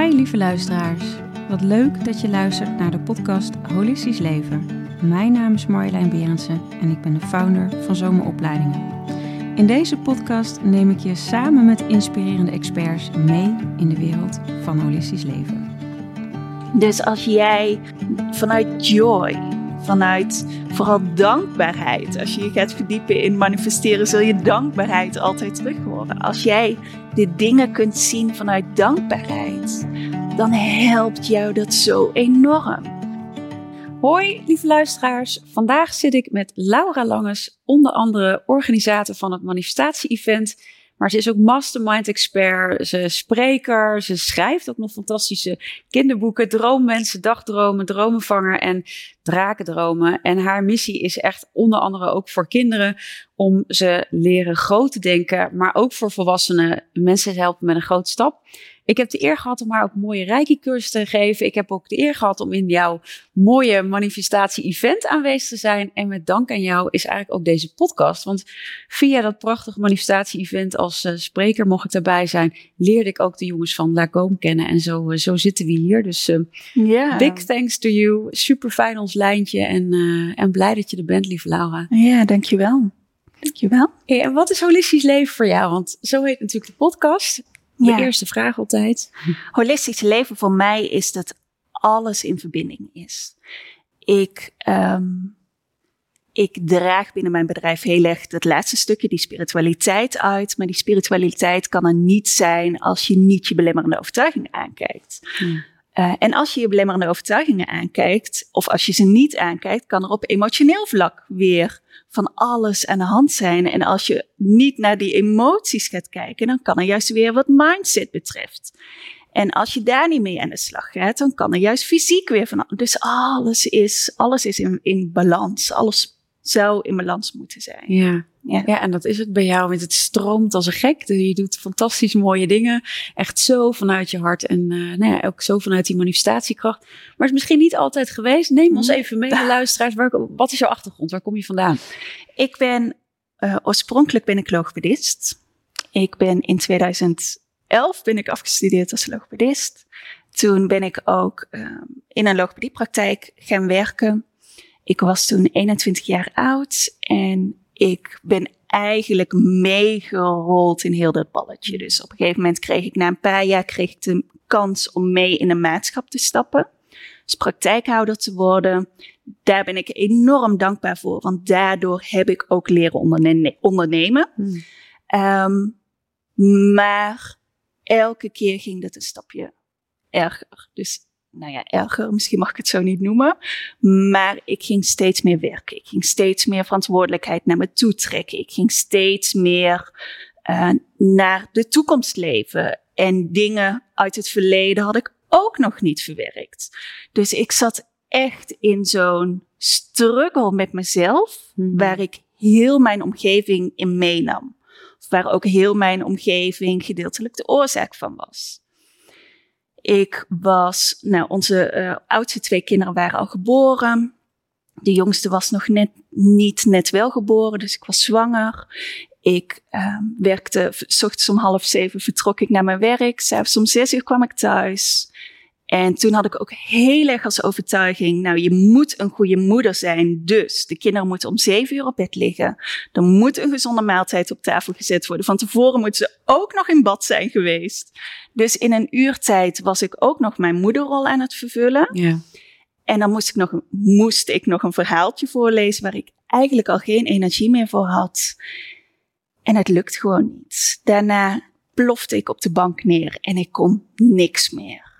Hi lieve luisteraars. Wat leuk dat je luistert naar de podcast Holistisch Leven. Mijn naam is Marjolein Berendsen en ik ben de founder van Zomeropleidingen. In deze podcast neem ik je samen met inspirerende experts mee in de wereld van holistisch leven. Dus als jij vanuit joy, vanuit vooral dankbaarheid, als je je gaat verdiepen in manifesteren, zul je dankbaarheid altijd terug horen. Als jij de dingen kunt zien vanuit dankbaarheid, dan helpt jou dat zo enorm. Hoi, lieve luisteraars. Vandaag zit ik met Laura Langes, onder andere organisator van het manifestatie-event. Maar ze is ook mastermind-expert, ze is spreker, ze schrijft ook nog fantastische kinderboeken, droommensen, dagdromen, dromenvanger en drakendromen. En haar missie is echt onder andere ook voor kinderen om ze leren groot te denken, maar ook voor volwassenen mensen te helpen met een grote stap. Ik heb de eer gehad om haar ook mooie Reiki-cursus te geven. Ik heb ook de eer gehad om in jouw mooie manifestatie-event aanwezig te zijn. En met dank aan jou is eigenlijk ook deze podcast. Want via dat prachtige manifestatie-event als uh, spreker mocht ik daarbij zijn, leerde ik ook de jongens van Lacome kennen. En zo, uh, zo zitten we hier. Dus uh, yeah. big thanks to you. Super fijn ons lijntje. En, en blij dat je er bent, lieve Laura. Ja, dankjewel. Dankjewel. Hey, en wat is holistisch leven voor jou? Want zo heet natuurlijk de podcast. De ja. eerste vraag altijd. Holistisch leven voor mij is dat alles in verbinding is. Ik, um, ik draag binnen mijn bedrijf heel erg dat laatste stukje, die spiritualiteit uit. Maar die spiritualiteit kan er niet zijn als je niet je belemmerende overtuigingen aankijkt. Ja. Uh, en als je je belemmerende overtuigingen aankijkt, of als je ze niet aankijkt, kan er op emotioneel vlak weer van alles aan de hand zijn. En als je niet naar die emoties gaat kijken, dan kan er juist weer wat mindset betreft. En als je daar niet mee aan de slag gaat, dan kan er juist fysiek weer van. Dus alles is, alles is in, in balans. Alles zou in balans moeten zijn. Ja. Ja. ja, en dat is het bij jou, want het stroomt als een gek. Dus je doet fantastisch mooie dingen. Echt zo vanuit je hart en uh, nou ja, ook zo vanuit die manifestatiekracht. Maar het is misschien niet altijd geweest. Neem ons even mee, de luisteraars. Waar, wat is jouw achtergrond? Waar kom je vandaan? Ik ben, uh, oorspronkelijk ben ik logopedist. Ik ben in 2011 ben ik afgestudeerd als logopedist. Toen ben ik ook uh, in een logopediepraktijk gaan werken. Ik was toen 21 jaar oud en ik ben eigenlijk meegerold in heel dat balletje. Dus op een gegeven moment kreeg ik na een paar jaar kreeg ik de kans om mee in een maatschap te stappen. Dus praktijkhouder te worden. Daar ben ik enorm dankbaar voor, want daardoor heb ik ook leren ondernemen. Hmm. Um, maar elke keer ging dat een stapje erger. Dus nou ja, erger, misschien mag ik het zo niet noemen. Maar ik ging steeds meer werken. Ik ging steeds meer verantwoordelijkheid naar me toe trekken. Ik ging steeds meer uh, naar de toekomst leven. En dingen uit het verleden had ik ook nog niet verwerkt. Dus ik zat echt in zo'n struggle met mezelf, hmm. waar ik heel mijn omgeving in meenam. Of waar ook heel mijn omgeving gedeeltelijk de oorzaak van was. Ik was, nou, onze uh, oudste twee kinderen waren al geboren. De jongste was nog net niet net wel geboren, dus ik was zwanger. Ik uh, werkte, s ochtends om half zeven vertrok ik naar mijn werk. S'avonds om zes uur kwam ik thuis. En toen had ik ook heel erg als overtuiging, nou je moet een goede moeder zijn, dus de kinderen moeten om zeven uur op bed liggen. Er moet een gezonde maaltijd op tafel gezet worden. Van tevoren moeten ze ook nog in bad zijn geweest. Dus in een uurtijd was ik ook nog mijn moederrol aan het vervullen. Ja. En dan moest ik, nog, moest ik nog een verhaaltje voorlezen waar ik eigenlijk al geen energie meer voor had. En het lukt gewoon niet. Daarna plofte ik op de bank neer en ik kon niks meer.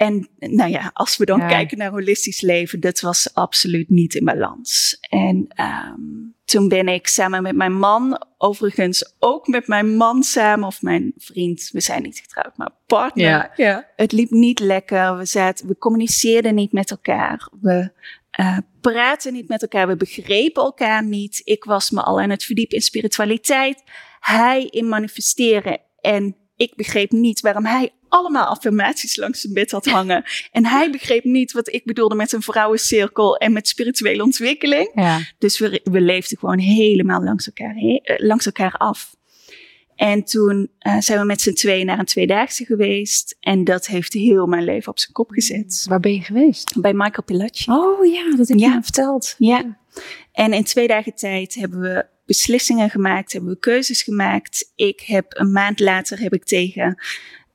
En nou ja, als we dan ja. kijken naar holistisch leven, dat was absoluut niet in balans. En um, toen ben ik samen met mijn man, overigens ook met mijn man samen, of mijn vriend, we zijn niet getrouwd, maar partner. Ja, ja. Het liep niet lekker. We, zaten, we communiceerden niet met elkaar. We uh, praten niet met elkaar. We begrepen elkaar niet. Ik was me al aan het verdiepen in spiritualiteit. Hij in manifesteren. En ik begreep niet waarom hij allemaal affirmaties langs zijn bed had hangen. En hij begreep niet wat ik bedoelde met een vrouwencirkel en met spirituele ontwikkeling. Ja. Dus we, we leefden gewoon helemaal langs elkaar, he, eh, langs elkaar af. En toen uh, zijn we met z'n tweeën naar een tweedaagse geweest. En dat heeft heel mijn leven op zijn kop gezet. Waar ben je geweest? Bij Michael Pilaci. Oh ja, dat heb je ja. verteld. Ja. En in twee dagen tijd hebben we beslissingen gemaakt, hebben we keuzes gemaakt. Ik heb een maand later heb ik tegen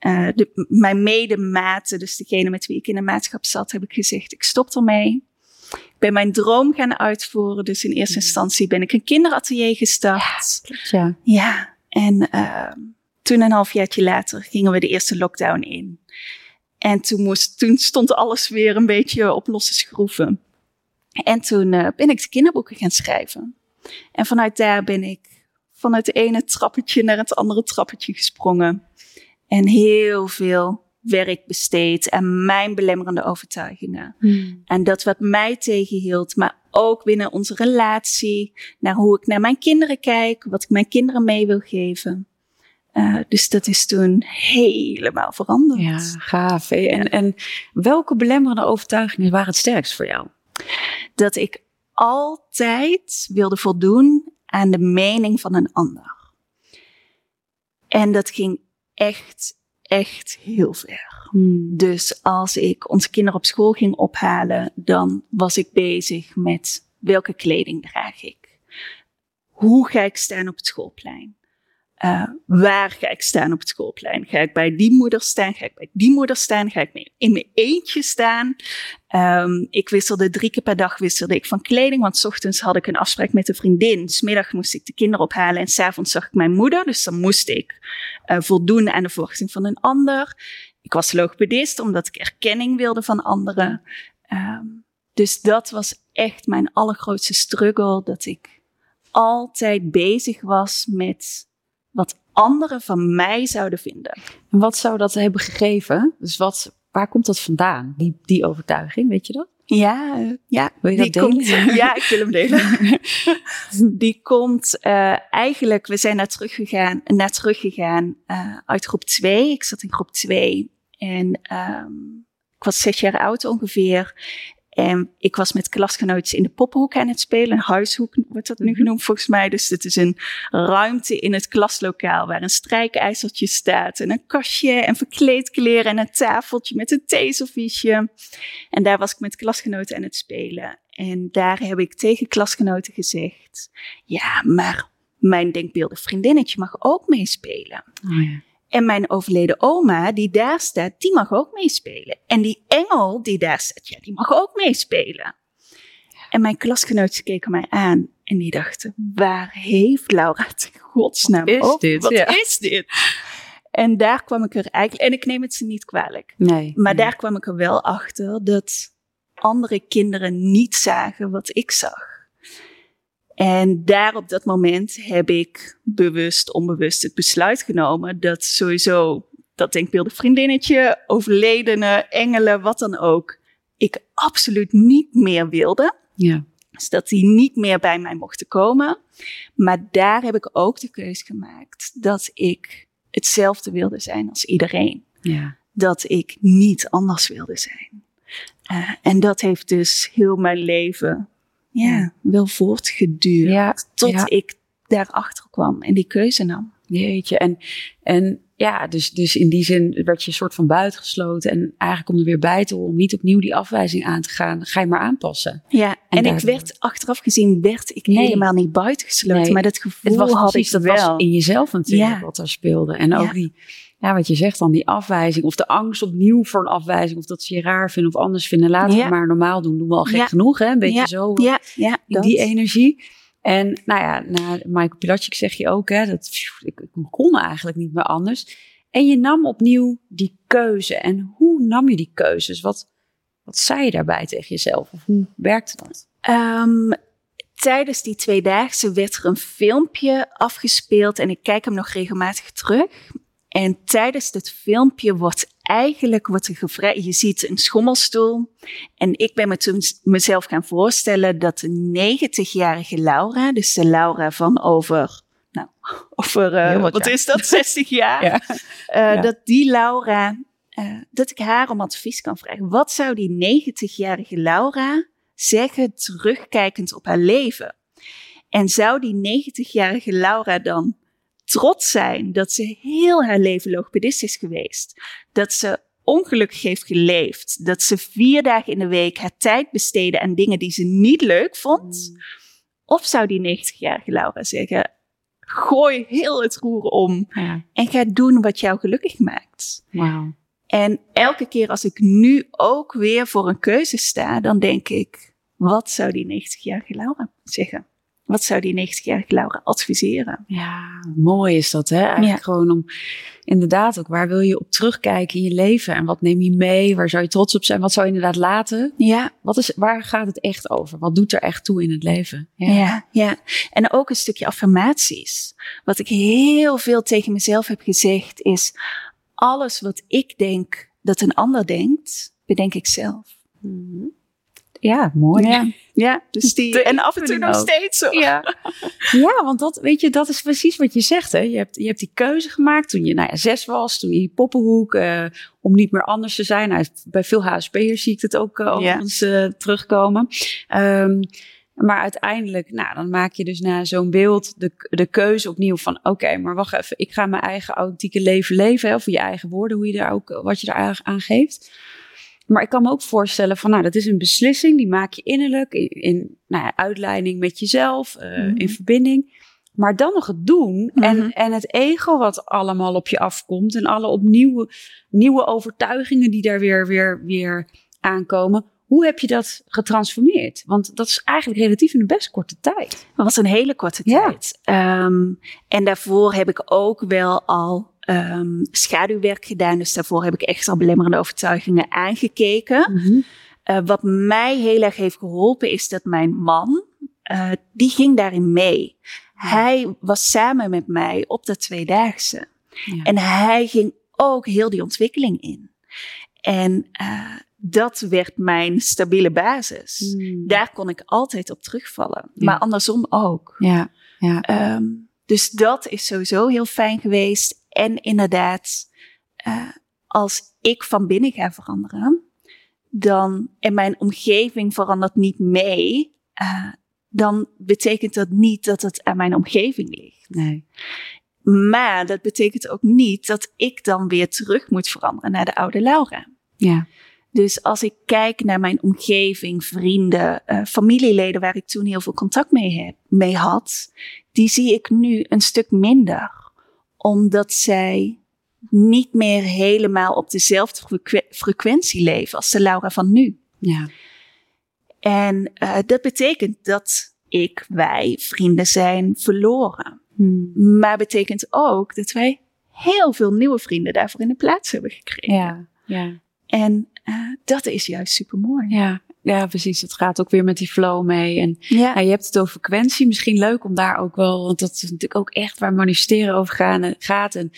uh, de, mijn medematen, dus degene met wie ik in de maatschap zat, heb ik gezegd, ik stop ermee. Ik ben mijn droom gaan uitvoeren. Dus in eerste instantie ben ik een kinderatelier gestart. Ja, ja. ja. En uh, toen een halfjaartje later gingen we de eerste lockdown in. En toen, moest, toen stond alles weer een beetje op losse schroeven. En toen uh, ben ik de kinderboeken gaan schrijven. En vanuit daar ben ik vanuit het ene trappetje naar het andere trappetje gesprongen. En heel veel werk besteed aan mijn belemmerende overtuigingen. Hmm. En dat wat mij tegenhield, maar ook binnen onze relatie, naar hoe ik naar mijn kinderen kijk, wat ik mijn kinderen mee wil geven. Uh, dus dat is toen helemaal veranderd. Ja, gaaf. En, en welke belemmerende overtuigingen waren het sterkst voor jou? Dat ik altijd wilde voldoen aan de mening van een ander. En dat ging echt, echt heel ver. Dus als ik onze kinderen op school ging ophalen, dan was ik bezig met welke kleding draag ik? Hoe ga ik staan op het schoolplein? Uh, waar ga ik staan op het schoolplein? Ga ik bij die moeder staan? Ga ik bij die moeder staan? Ga ik in mijn eentje staan? Um, ik wisselde drie keer per dag wisselde ik van kleding, want s ochtends had ik een afspraak met een vriendin. Smiddag moest ik de kinderen ophalen en s'avonds zag ik mijn moeder. Dus dan moest ik uh, voldoen aan de verwachting van een ander. Ik was logopedist omdat ik erkenning wilde van anderen. Um, dus dat was echt mijn allergrootste struggle, dat ik altijd bezig was met wat anderen van mij zouden vinden. En wat zou dat hebben gegeven? Dus wat, waar komt dat vandaan, die, die overtuiging, weet je dat? Ja, ja. Wil je dat delen? Komt, ja, ik wil hem delen. die komt uh, eigenlijk, we zijn naar teruggegaan, naar teruggegaan uh, uit groep 2. Ik zat in groep 2 en um, ik was zes jaar oud ongeveer. En ik was met klasgenootjes in de poppenhoek aan het spelen. Een huishoek wordt dat nu mhm. genoemd volgens mij. Dus het is een ruimte in het klaslokaal waar een strijkijzertje staat. En een kastje en verkleedkleren en een tafeltje met een theeserviesje. En daar was ik met klasgenoten aan het spelen. En daar heb ik tegen klasgenoten gezegd. Ja, maar mijn denkbeeldig vriendinnetje mag ook meespelen. Oh ja. En mijn overleden oma, die daar staat, die mag ook meespelen. En die engel die daar staat, ja, die mag ook meespelen. En mijn klasgenootjes keken mij aan en die dachten, waar heeft Laura het godsnaam is op? Dit, Wat is dit? En daar kwam ik er eigenlijk, en ik neem het ze niet kwalijk. Nee. Maar daar kwam ik er wel achter dat andere kinderen niet zagen wat ik zag. En daar op dat moment heb ik bewust, onbewust het besluit genomen dat sowieso dat denkbeeldig vriendinnetje, overledene, engelen, wat dan ook, ik absoluut niet meer wilde. Ja. Dus dat die niet meer bij mij mochten komen. Maar daar heb ik ook de keuze gemaakt dat ik hetzelfde wilde zijn als iedereen. Ja. Dat ik niet anders wilde zijn. Uh, en dat heeft dus heel mijn leven ja, wel voortgeduurd. Ja, tot ja. ik daarachter kwam en die keuze nam. Jeetje, en, en ja, dus, dus in die zin werd je een soort van buitengesloten. En eigenlijk om er weer bij te horen, om niet opnieuw die afwijzing aan te gaan, ga je maar aanpassen. Ja, en, ik werd achteraf gezien, werd ik helemaal niet buitengesloten. Nee. Maar dat gevoel het was had precies, ik dat wel. was in jezelf natuurlijk wat er speelde. En ook die, ja, wat je zegt dan, die afwijzing. Of de angst opnieuw voor een afwijzing. Of dat ze je raar vinden of anders vinden. Laten we maar normaal doen. Doen we al gek genoeg, hè? Een beetje zo. Ja, ja, die, die energie. En nou ja, na Michael Pilatschik zeg je ook, hè, dat ik, ik kon eigenlijk niet meer anders. En je nam opnieuw die keuze. En hoe nam je die keuzes? Wat, wat zei je daarbij tegen jezelf? Of hoe werkte dat? Um, tijdens die tweedaagse werd er een filmpje afgespeeld en ik kijk hem nog regelmatig terug. En tijdens dit filmpje wordt eigenlijk wordt er gevraagd, je ziet een schommelstoel. En ik ben me toen mezelf gaan voorstellen dat de 90-jarige Laura, dus de Laura van over, nou, over, uh, wat, wat is dat, 60 jaar, ja. Uh, ja. dat die Laura, uh, dat ik haar om advies kan vragen. Wat zou die 90-jarige Laura zeggen terugkijkend op haar leven? En zou die 90-jarige Laura dan trots zijn dat ze heel haar leven logopedist is geweest. Dat ze ongelukkig heeft geleefd. Dat ze vier dagen in de week haar tijd besteedde aan dingen die ze niet leuk vond. Mm. Of zou die 90-jarige Laura zeggen: gooi heel het roer om Ja, en ga doen wat jou gelukkig maakt. wauw. En elke keer als ik nu ook weer voor een keuze sta, dan denk ik: wat zou die 90-jarige Laura zeggen? Wat zou die 90-jarige Laura adviseren? Ja, mooi is dat, hè? Eigenlijk Ja. gewoon om inderdaad ook waar wil je op terugkijken in je leven en wat neem je mee? Waar zou je trots op zijn? Wat zou je inderdaad laten? Ja, Wat is, waar gaat het echt over? Wat doet er echt toe in het leven? Ja. ja, En ook een stukje affirmaties. Wat ik heel veel tegen mezelf heb gezegd is: alles wat ik denk dat een ander denkt, bedenk ik zelf. Mhm. Ja, mooi. Ja, ja dus die. De En af en toe nog ook. steeds zo. Ja. ja, want dat, weet je, dat is precies wat je zegt. Hè? Je, hebt, je hebt die keuze gemaakt toen je nou ja, zes was, toen je die poppenhoek, eh, om niet meer anders te zijn. Nou, bij veel HSP'ers zie ik het ook eh, overigens eh, terugkomen. Ehm, maar uiteindelijk, nou, dan maak je dus na zo'n beeld de, de keuze opnieuw van, oké, maar wacht even, ik ga mijn eigen authentieke leven leven, hè, of je eigen woorden, hoe je daar ook, wat je daar aan geeft. Maar ik kan me ook voorstellen van, nou, dat is een beslissing, die maak je innerlijk, in, in nou ja, uitleiding met jezelf, eh, Mhm. in verbinding. Maar dan nog het doen Mhm. en, en het ego wat allemaal op je afkomt en alle opnieuw nieuwe overtuigingen die daar weer, weer, weer aankomen. Hoe heb je dat getransformeerd? Want dat is eigenlijk relatief in een best korte tijd. Dat was een hele korte Ja. tijd. Ehm, en daarvoor heb ik ook wel al ehm, schaduwwerk gedaan. Dus daarvoor heb ik echt al belemmerende overtuigingen aangekeken. Eh, wat mij heel erg heeft geholpen is dat mijn man, eh, die ging daarin mee. Hij was samen met mij op dat tweedaagse. Ja. En hij ging ook heel die ontwikkeling in. En eh, dat werd mijn stabiele basis. Mm. Daar kon ik altijd op terugvallen. Ja. Maar andersom ook. Ja, ja. Ehm, dus dat is sowieso heel fijn geweest. En inderdaad, eh, als ik van binnen ga veranderen, dan, en mijn omgeving verandert niet mee, eh, dan betekent dat niet dat het aan mijn omgeving ligt. nee. Maar dat betekent ook niet dat ik dan weer terug moet veranderen naar de oude Laura. Ja. Dus als ik kijk naar mijn omgeving, vrienden, eh, familieleden waar ik toen heel veel contact mee, heb, mee had, die zie ik nu een stuk minder. Omdat zij niet meer helemaal op dezelfde frequ- frequentie leven als de Laura van nu. Ja. En eh, dat betekent dat ik, wij, vrienden zijn verloren. Mm. Maar betekent ook dat wij heel veel nieuwe vrienden daarvoor in de plaats hebben gekregen. Ja. Ja. En eh, dat is juist super mooi. Ja. Ja, precies. Het gaat ook weer met die flow mee. En Ja. Je hebt het over frequentie. Misschien leuk om daar ook wel, want dat is natuurlijk ook echt waar manifesteren over gaan, eh, gaat. En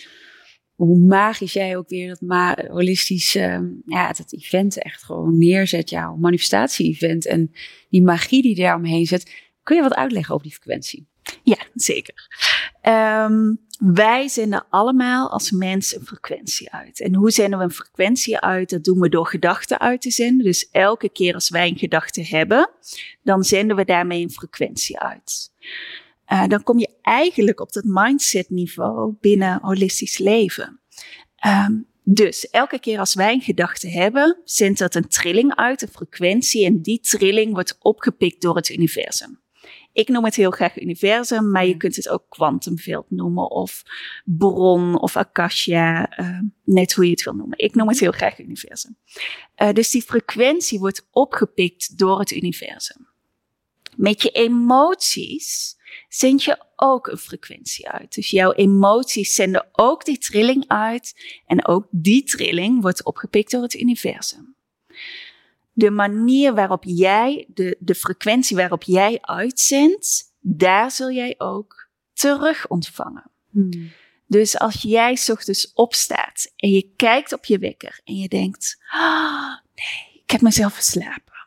hoe magisch jij ook weer dat ma holistisch, ehm, ja, dat event echt gewoon neerzet, jouw manifestatie-event. En die magie die daar omheen zet. Kun je wat uitleggen over die frequentie? Ja, zeker. Ehm, wij zenden allemaal als mens een frequentie uit. En hoe zenden we een frequentie uit? Dat doen we door gedachten uit te zenden. Dus elke keer als wij een gedachte hebben, dan zenden we daarmee een frequentie uit. Eh, dan kom je eigenlijk op dat mindset niveau binnen holistisch leven. Ehm, dus elke keer als wij een gedachte hebben, zendt dat een trilling uit, een frequentie. En die trilling wordt opgepikt door het universum. Ik noem het heel graag universum, maar je kunt het ook kwantumveld noemen of bron of akasha, eh, net hoe je het wil noemen. Ik noem het heel graag universum. Eh, dus die frequentie wordt opgepikt door het universum. Met je emoties zend je ook een frequentie uit. Dus jouw emoties zenden ook die trilling uit en ook die trilling wordt opgepikt door het universum de manier waarop jij, de, de frequentie waarop jij uitzendt, daar zul jij ook terug ontvangen. Dus als jij 's ochtends opstaat en je kijkt op je wekker en je denkt, ah, nee, ik heb mezelf verslapen.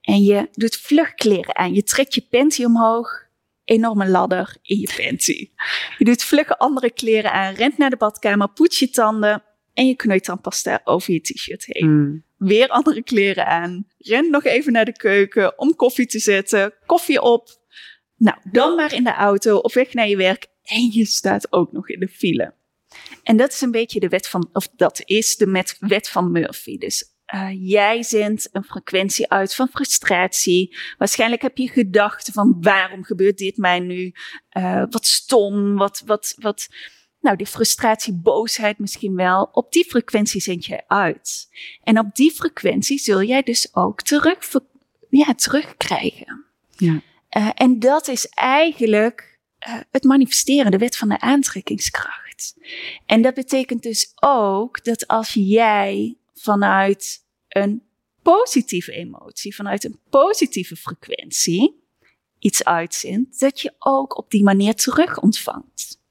En je doet vlug kleren aan, je trekt je panty omhoog, enorme ladder in je panty. Je doet vlug andere kleren aan, rent naar de badkamer, poets je tanden en je knoeit tandpasta over je t-shirt heen Mm. Weer andere kleren aan. Ren nog even naar de keuken om koffie te zetten. Koffie op. Nou, dan maar in de auto op weg naar je werk. en je staat ook nog in de file. En dat is een beetje de wet van, of dat is de met, wet van Murphy. Dus uh, jij zendt een frequentie uit van frustratie. Waarschijnlijk heb je gedachten van waarom gebeurt dit mij nu? Uh, wat stom, wat, wat, wat. Nou, die frustratie, boosheid misschien wel. Op die frequentie zend jij uit. En op die frequentie zul jij dus ook terug, ja, terugkrijgen. Ja. Uh, en dat is eigenlijk het manifesteren, de wet van de aantrekkingskracht. En dat betekent dus ook dat als jij vanuit een positieve emotie, vanuit een positieve frequentie iets uitzendt, dat je ook op die manier terug ontvangt.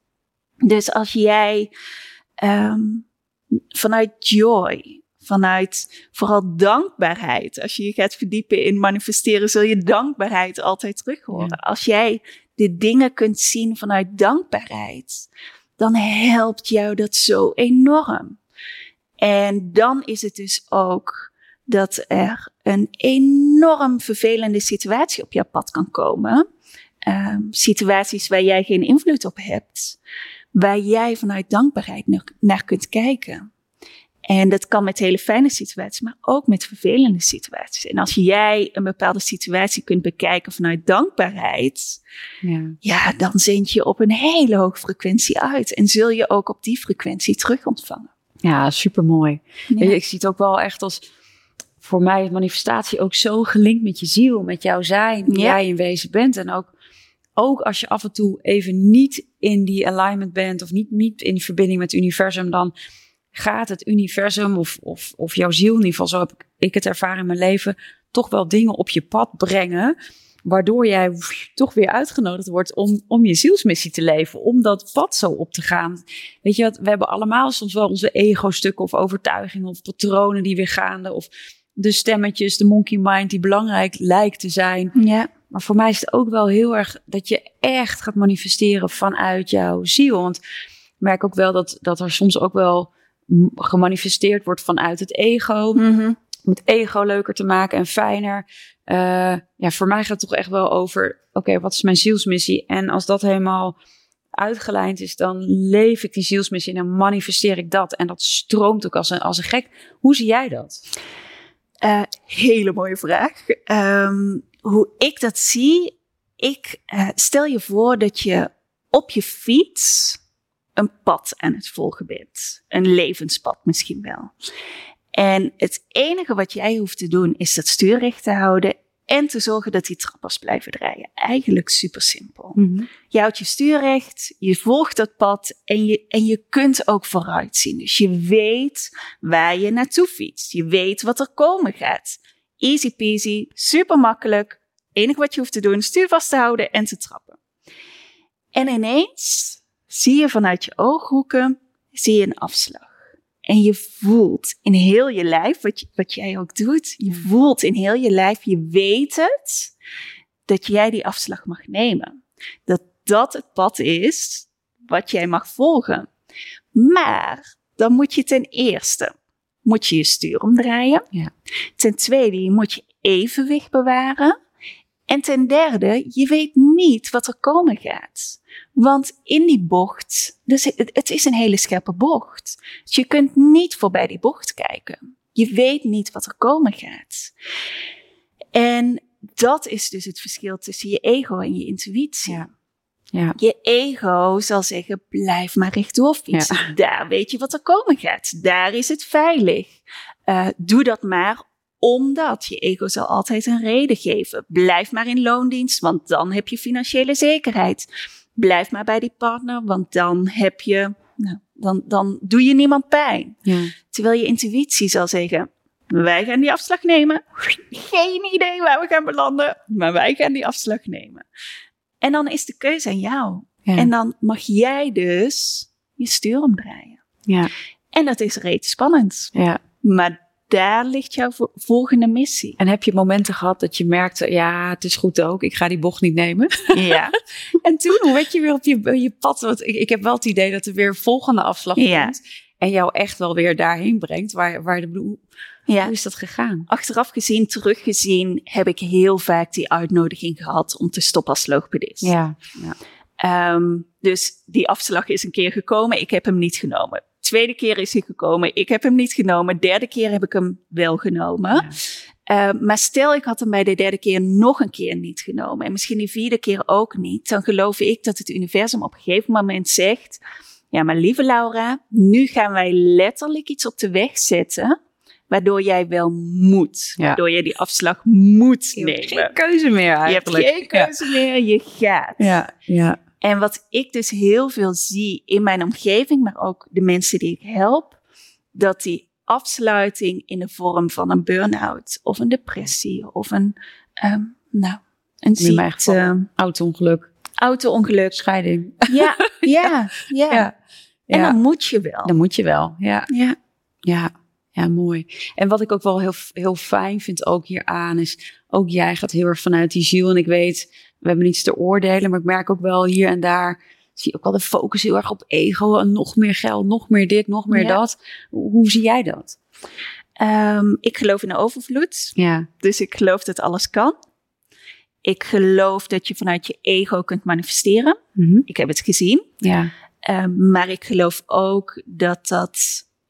Dus als jij um, vanuit joy, vanuit vooral dankbaarheid, als je je gaat verdiepen in manifesteren, zul je dankbaarheid altijd terug horen. Als jij de dingen kunt zien vanuit dankbaarheid, dan helpt jou dat zo enorm. En dan is het dus ook dat er een enorm vervelende situatie op jouw pad kan komen. Um, situaties waar jij geen invloed op hebt, waar jij vanuit dankbaarheid naar kunt kijken. En dat kan met hele fijne situaties, maar ook met vervelende situaties. En als jij een bepaalde situatie kunt bekijken vanuit dankbaarheid, ja, ja dan zend je op een hele hoge frequentie uit. En zul je ook op die frequentie terug ontvangen. Ja, supermooi. Ja. Ik zie het ook wel echt als voor mij manifestatie ook zo gelinkt met je ziel, met jouw zijn, wie jij in wezen bent. En ook, ook als je af en toe even niet in die alignment bent of niet, niet in verbinding met het universum, dan gaat het universum of, of, of jouw ziel, in ieder geval zo heb ik het ervaren in mijn leven, toch wel dingen op je pad brengen waardoor jij toch weer uitgenodigd wordt om, om je zielsmissie te leven, om dat pad zo op te gaan. Weet je wat, we hebben allemaal soms wel onze ego-stukken of overtuigingen of patronen die weer gaande, of de stemmetjes, de monkey mind die belangrijk lijkt te zijn. Ja. Maar voor mij is het ook wel heel erg dat je echt gaat manifesteren vanuit jouw ziel. Want ik merk ook wel dat, dat er soms ook wel gemanifesteerd wordt vanuit het ego. Mm Om het ego leuker te maken en fijner. Uh, ja, voor mij gaat het toch echt wel over: oké, wat is mijn zielsmissie? En als dat helemaal uitgelijnd is, dan leef ik die zielsmissie en dan manifesteer ik dat. En dat stroomt ook als een, als een gek. Hoe zie jij dat? Uh, hele mooie vraag. Um, hoe ik dat zie, ik uh, stel je voor dat je op je fiets een pad aan het volgen bent. Een levenspad misschien wel. En het enige wat jij hoeft te doen is dat stuur recht te houden en te zorgen dat die trappers blijven draaien. Eigenlijk super simpel. Mm-hmm. Je houdt je stuur recht, je volgt dat pad en je, en je kunt ook vooruit zien. Dus je weet waar je naartoe fietst. Je weet wat er komen gaat. Easy peasy, super makkelijk. Enige wat je hoeft te doen, stuur vast te houden en te trappen. En ineens zie je vanuit je ooghoeken zie je een afslag. En je voelt in heel je lijf, wat, wat jij ook doet, je voelt in heel je lijf, je weet het, dat jij die afslag mag nemen. Dat dat het pad is wat jij mag volgen. Maar dan moet je ten eerste, moet je je stuur omdraaien. Ja. Ten tweede, je moet je evenwicht bewaren. En ten derde, je weet niet wat er komen gaat. Want in die bocht, dus het, het is een hele scherpe bocht. Dus je kunt niet voorbij die bocht kijken. Je weet niet wat er komen gaat. En dat is dus het verschil tussen je ego en je intuïtie. Ja. Ja. Je ego zal zeggen, blijf maar rechtdoor fietsen. Ja. Daar weet je wat er komen gaat. Daar is het veilig. Uh, doe dat maar omdat je ego zal altijd een reden geven. Blijf maar in loondienst, want dan heb je financiële zekerheid. Blijf maar bij die partner, want dan heb je, nou, dan, dan doe je niemand pijn. Ja. Terwijl je intuïtie zal zeggen, wij gaan die afslag nemen. Geen idee waar we gaan belanden, maar wij gaan die afslag nemen. En dan is de keuze aan jou. Ja. En dan mag jij dus je stuur omdraaien. Ja. En dat is reeds spannend. Ja. Maar daar ligt jouw volgende missie. En heb je momenten gehad dat je merkte, ja, het is goed ook, ik ga die bocht niet nemen. Ja. en toen, hoe werd je weer op je, je pad? Want ik, ik heb wel het idee dat er weer een volgende afslag Ja. komt. En jou echt wel weer daarheen brengt. Waar, waar de, hoe, ja. hoe is dat gegaan? Achteraf gezien, teruggezien, heb ik heel vaak die uitnodiging gehad om te stoppen als logopedist. Ja. Um, Dus die afslag is een keer gekomen, ik heb hem niet genomen. Tweede keer is hij gekomen, ik heb hem niet genomen. Derde keer heb ik hem wel genomen. Ja. Uh, maar stel, ik had hem bij de derde keer nog een keer niet genomen. En misschien die vierde keer ook niet. Dan geloof ik dat het universum op een gegeven moment zegt. Ja, maar lieve Laura, nu gaan wij letterlijk iets op de weg zetten. Waardoor jij wel moet. Ja. Waardoor je die afslag moet Je hebt nemen. geen keuze meer Je hebt eigenlijk. geen keuze meer, je gaat. Ja, ja. En wat ik dus heel veel zie in mijn omgeving, maar ook de mensen die ik help, dat die afsluiting in de vorm van een burn-out of een depressie of een, ehm, nou, een ziekte, Auto-ongeluk, auto-ongeluk. scheiding. Ja, ja, ja. Ja. En dan moet je wel. Dan moet je wel. Ja, Ja, ja, ja, mooi. En wat ik ook wel heel, heel fijn vind ook hieraan is, ook jij gaat heel erg vanuit die ziel. En ik weet, we hebben niets te oordelen, maar ik merk ook wel hier en daar, zie je ook wel de focus heel erg op ego en nog meer geld, nog meer dit, nog meer Ja. dat. Hoe, hoe zie jij dat? Ehm, ik geloof in de overvloed. Ja, Dus ik geloof dat alles kan. Ik geloof dat je vanuit je ego kunt manifesteren. Mhm. Ik heb het gezien. ja, Um, maar ik geloof ook dat dat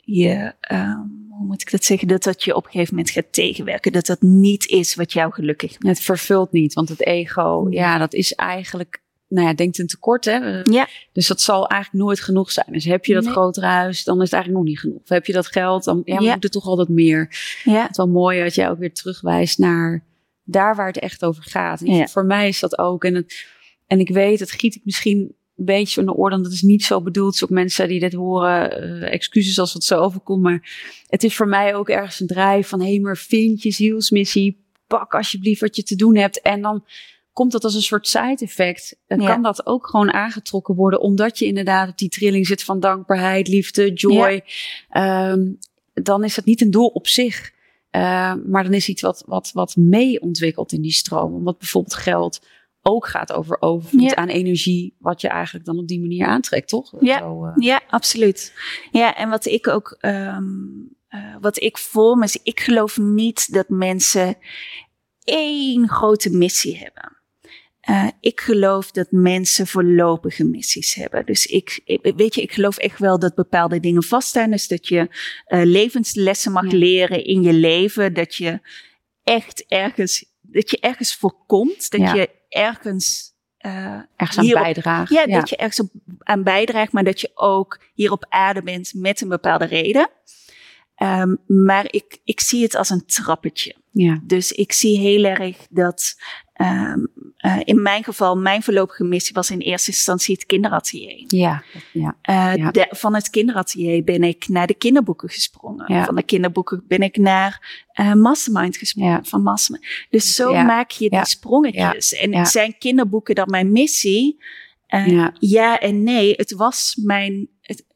je, um, hoe moet ik dat zeggen, dat dat je op een gegeven moment gaat tegenwerken. Dat dat niet is wat jou gelukkig maakt. het vervult niet, want het ego, ja, dat is eigenlijk, nou ja, denkt een tekort, hè? Ja. Dus dat zal eigenlijk nooit genoeg zijn. Dus heb je dat Nee. grotere huis, dan is het eigenlijk nog niet genoeg. Of heb je dat geld, dan ja, Ja. moet er toch altijd meer. Ja, Het is wel mooi dat jij ook weer terugwijst naar daar waar het echt over gaat. Ja. Voor mij is dat ook. En, het, en ik weet, het giet ik misschien een beetje van de orde. want Dat is niet zo bedoeld. Dus ook mensen die dit horen, eh, excuses als het zo overkomt. Maar het is voor mij ook ergens een drijf van... hé, hey, maar vind je zielsmissie. Pak alsjeblieft wat je te doen hebt. En dan komt dat als een soort side effect. Dan Ja. kan dat ook gewoon aangetrokken worden. Omdat je inderdaad op die trilling zit van dankbaarheid, liefde, joy. Ehm, dan is het niet een doel op zich. Uh, maar dan is iets wat, wat, wat mee ontwikkelt in die stroom. Omdat bijvoorbeeld geld ook gaat over overvloed Ja. aan energie. Wat je eigenlijk dan op die manier aantrekt, toch? Ja. Zo, uh, ja, absoluut. Ja, en wat ik ook, um, uh, wat ik me zie, ik geloof niet dat mensen één grote missie hebben. Uh, ik geloof dat mensen voorlopige missies hebben. Dus ik, ik, weet je, ik geloof echt wel dat bepaalde dingen vaststaan. Dus dat je levenslessen mag Ja. leren in je leven. Dat je echt ergens, dat je ergens voorkomt. Dat Ja. je ergens uh, ergens aan hierop- bijdragen. ja, dat je ergens op, aan bijdraagt, maar dat je ook hier op aarde bent met een bepaalde reden. Um, maar ik, ik zie het als een trappetje. ja. Dus ik zie heel erg dat um, uh, in mijn geval, mijn voorlopige missie was in eerste instantie het kinderatelier. Ja. ja. Uh, Ja. de, van het kinderatelier ben ik naar de kinderboeken gesprongen. Ja. Van de kinderboeken ben ik naar uh, Mastermind gesprongen. Ja. Van Mastermind. Dus zo maak je die sprongetjes. En zijn kinderboeken dan mijn missie? Ja. ja. en nee. Het was mijn...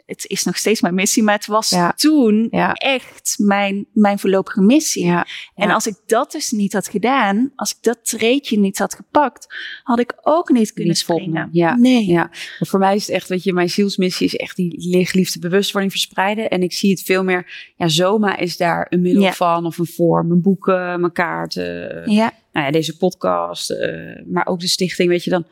Het, is nog steeds mijn missie, maar het was Ja. toen Ja. echt mijn, mijn voorlopige missie. Ja. En als ik dat dus niet had gedaan, als ik dat treetje niet had gepakt, had ik ook niet kunnen Niet springen. Ja. Nee. Ja, maar voor mij is het echt, weet je, mijn zielsmissie is echt die liefde, bewustwording verspreiden. En ik zie het veel meer, ja, Zoma is daar een middel van of een vorm. Mijn boeken, mijn kaarten, Ja, nou ja, deze podcast, eh, maar ook de stichting, weet je dan.